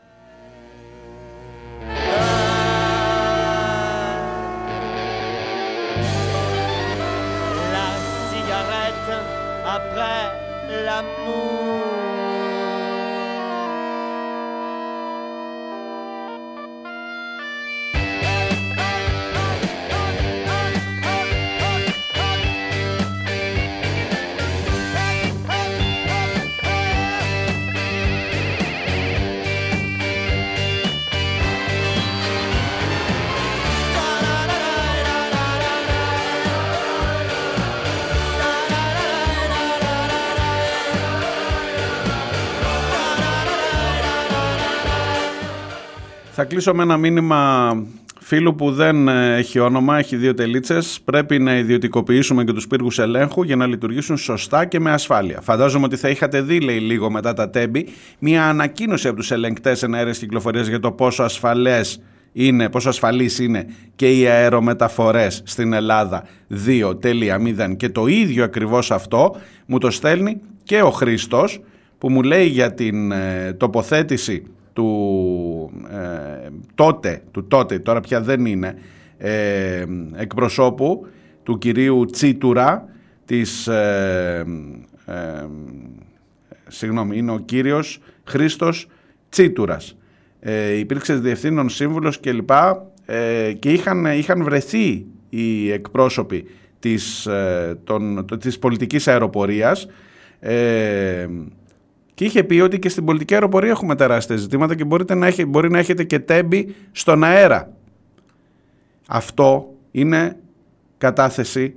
Κλείσω με ένα μήνυμα φίλου που δεν ε, έχει όνομα, έχει δύο τελίτσες. Πρέπει να ιδιωτικοποιήσουμε και τους πύργους ελέγχου για να λειτουργήσουν σωστά και με ασφάλεια. Φαντάζομαι ότι θα είχατε δει, λέει λίγο μετά τα τέμπη, μια ανακοίνωση από τους ελεγκτές εναέρειας κυκλοφορίας για το πόσο ασφαλές είναι, πόσο ασφαλής είναι και οι αερομεταφορές στην Ελλάδα 2.0 και το ίδιο ακριβώς αυτό μου το στέλνει και ο Χρήστος που μου λέει για την ε, τοποθέτηση του ε, τότε, του τότε, τώρα πια δεν είναι, ε, εκπροσώπου του κυρίου Τσίτουρα της, ε, ε, συγγνώμη, είναι ο κύριος Χρήστος Τσίτουρας. Ε, υπήρξε διευθύνων σύμβουλος κλπ. Ε, και είχαν, είχαν βρεθεί οι εκπρόσωποι της, ε, των, της πολιτικής αεροπορίας ε, και είχε πει ότι και στην πολιτική αεροπορία έχουμε τεράστια ζητήματα και μπορείτε να έχει, μπορεί να έχετε και τέμπη στον αέρα. Αυτό είναι κατάθεση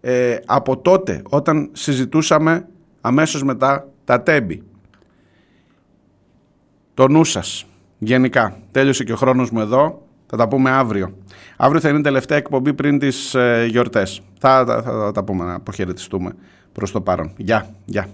ε, από τότε όταν συζητούσαμε αμέσως μετά τα τέμπη. Το νου σας, γενικά. Τέλειωσε και ο χρόνος μου εδώ. Θα τα πούμε αύριο. Αύριο θα είναι η τελευταία εκπομπή πριν τις ε, γιορτές. Θα, θα, θα, θα τα πούμε να αποχαιρετιστούμε προς το παρόν. Γεια, γεια.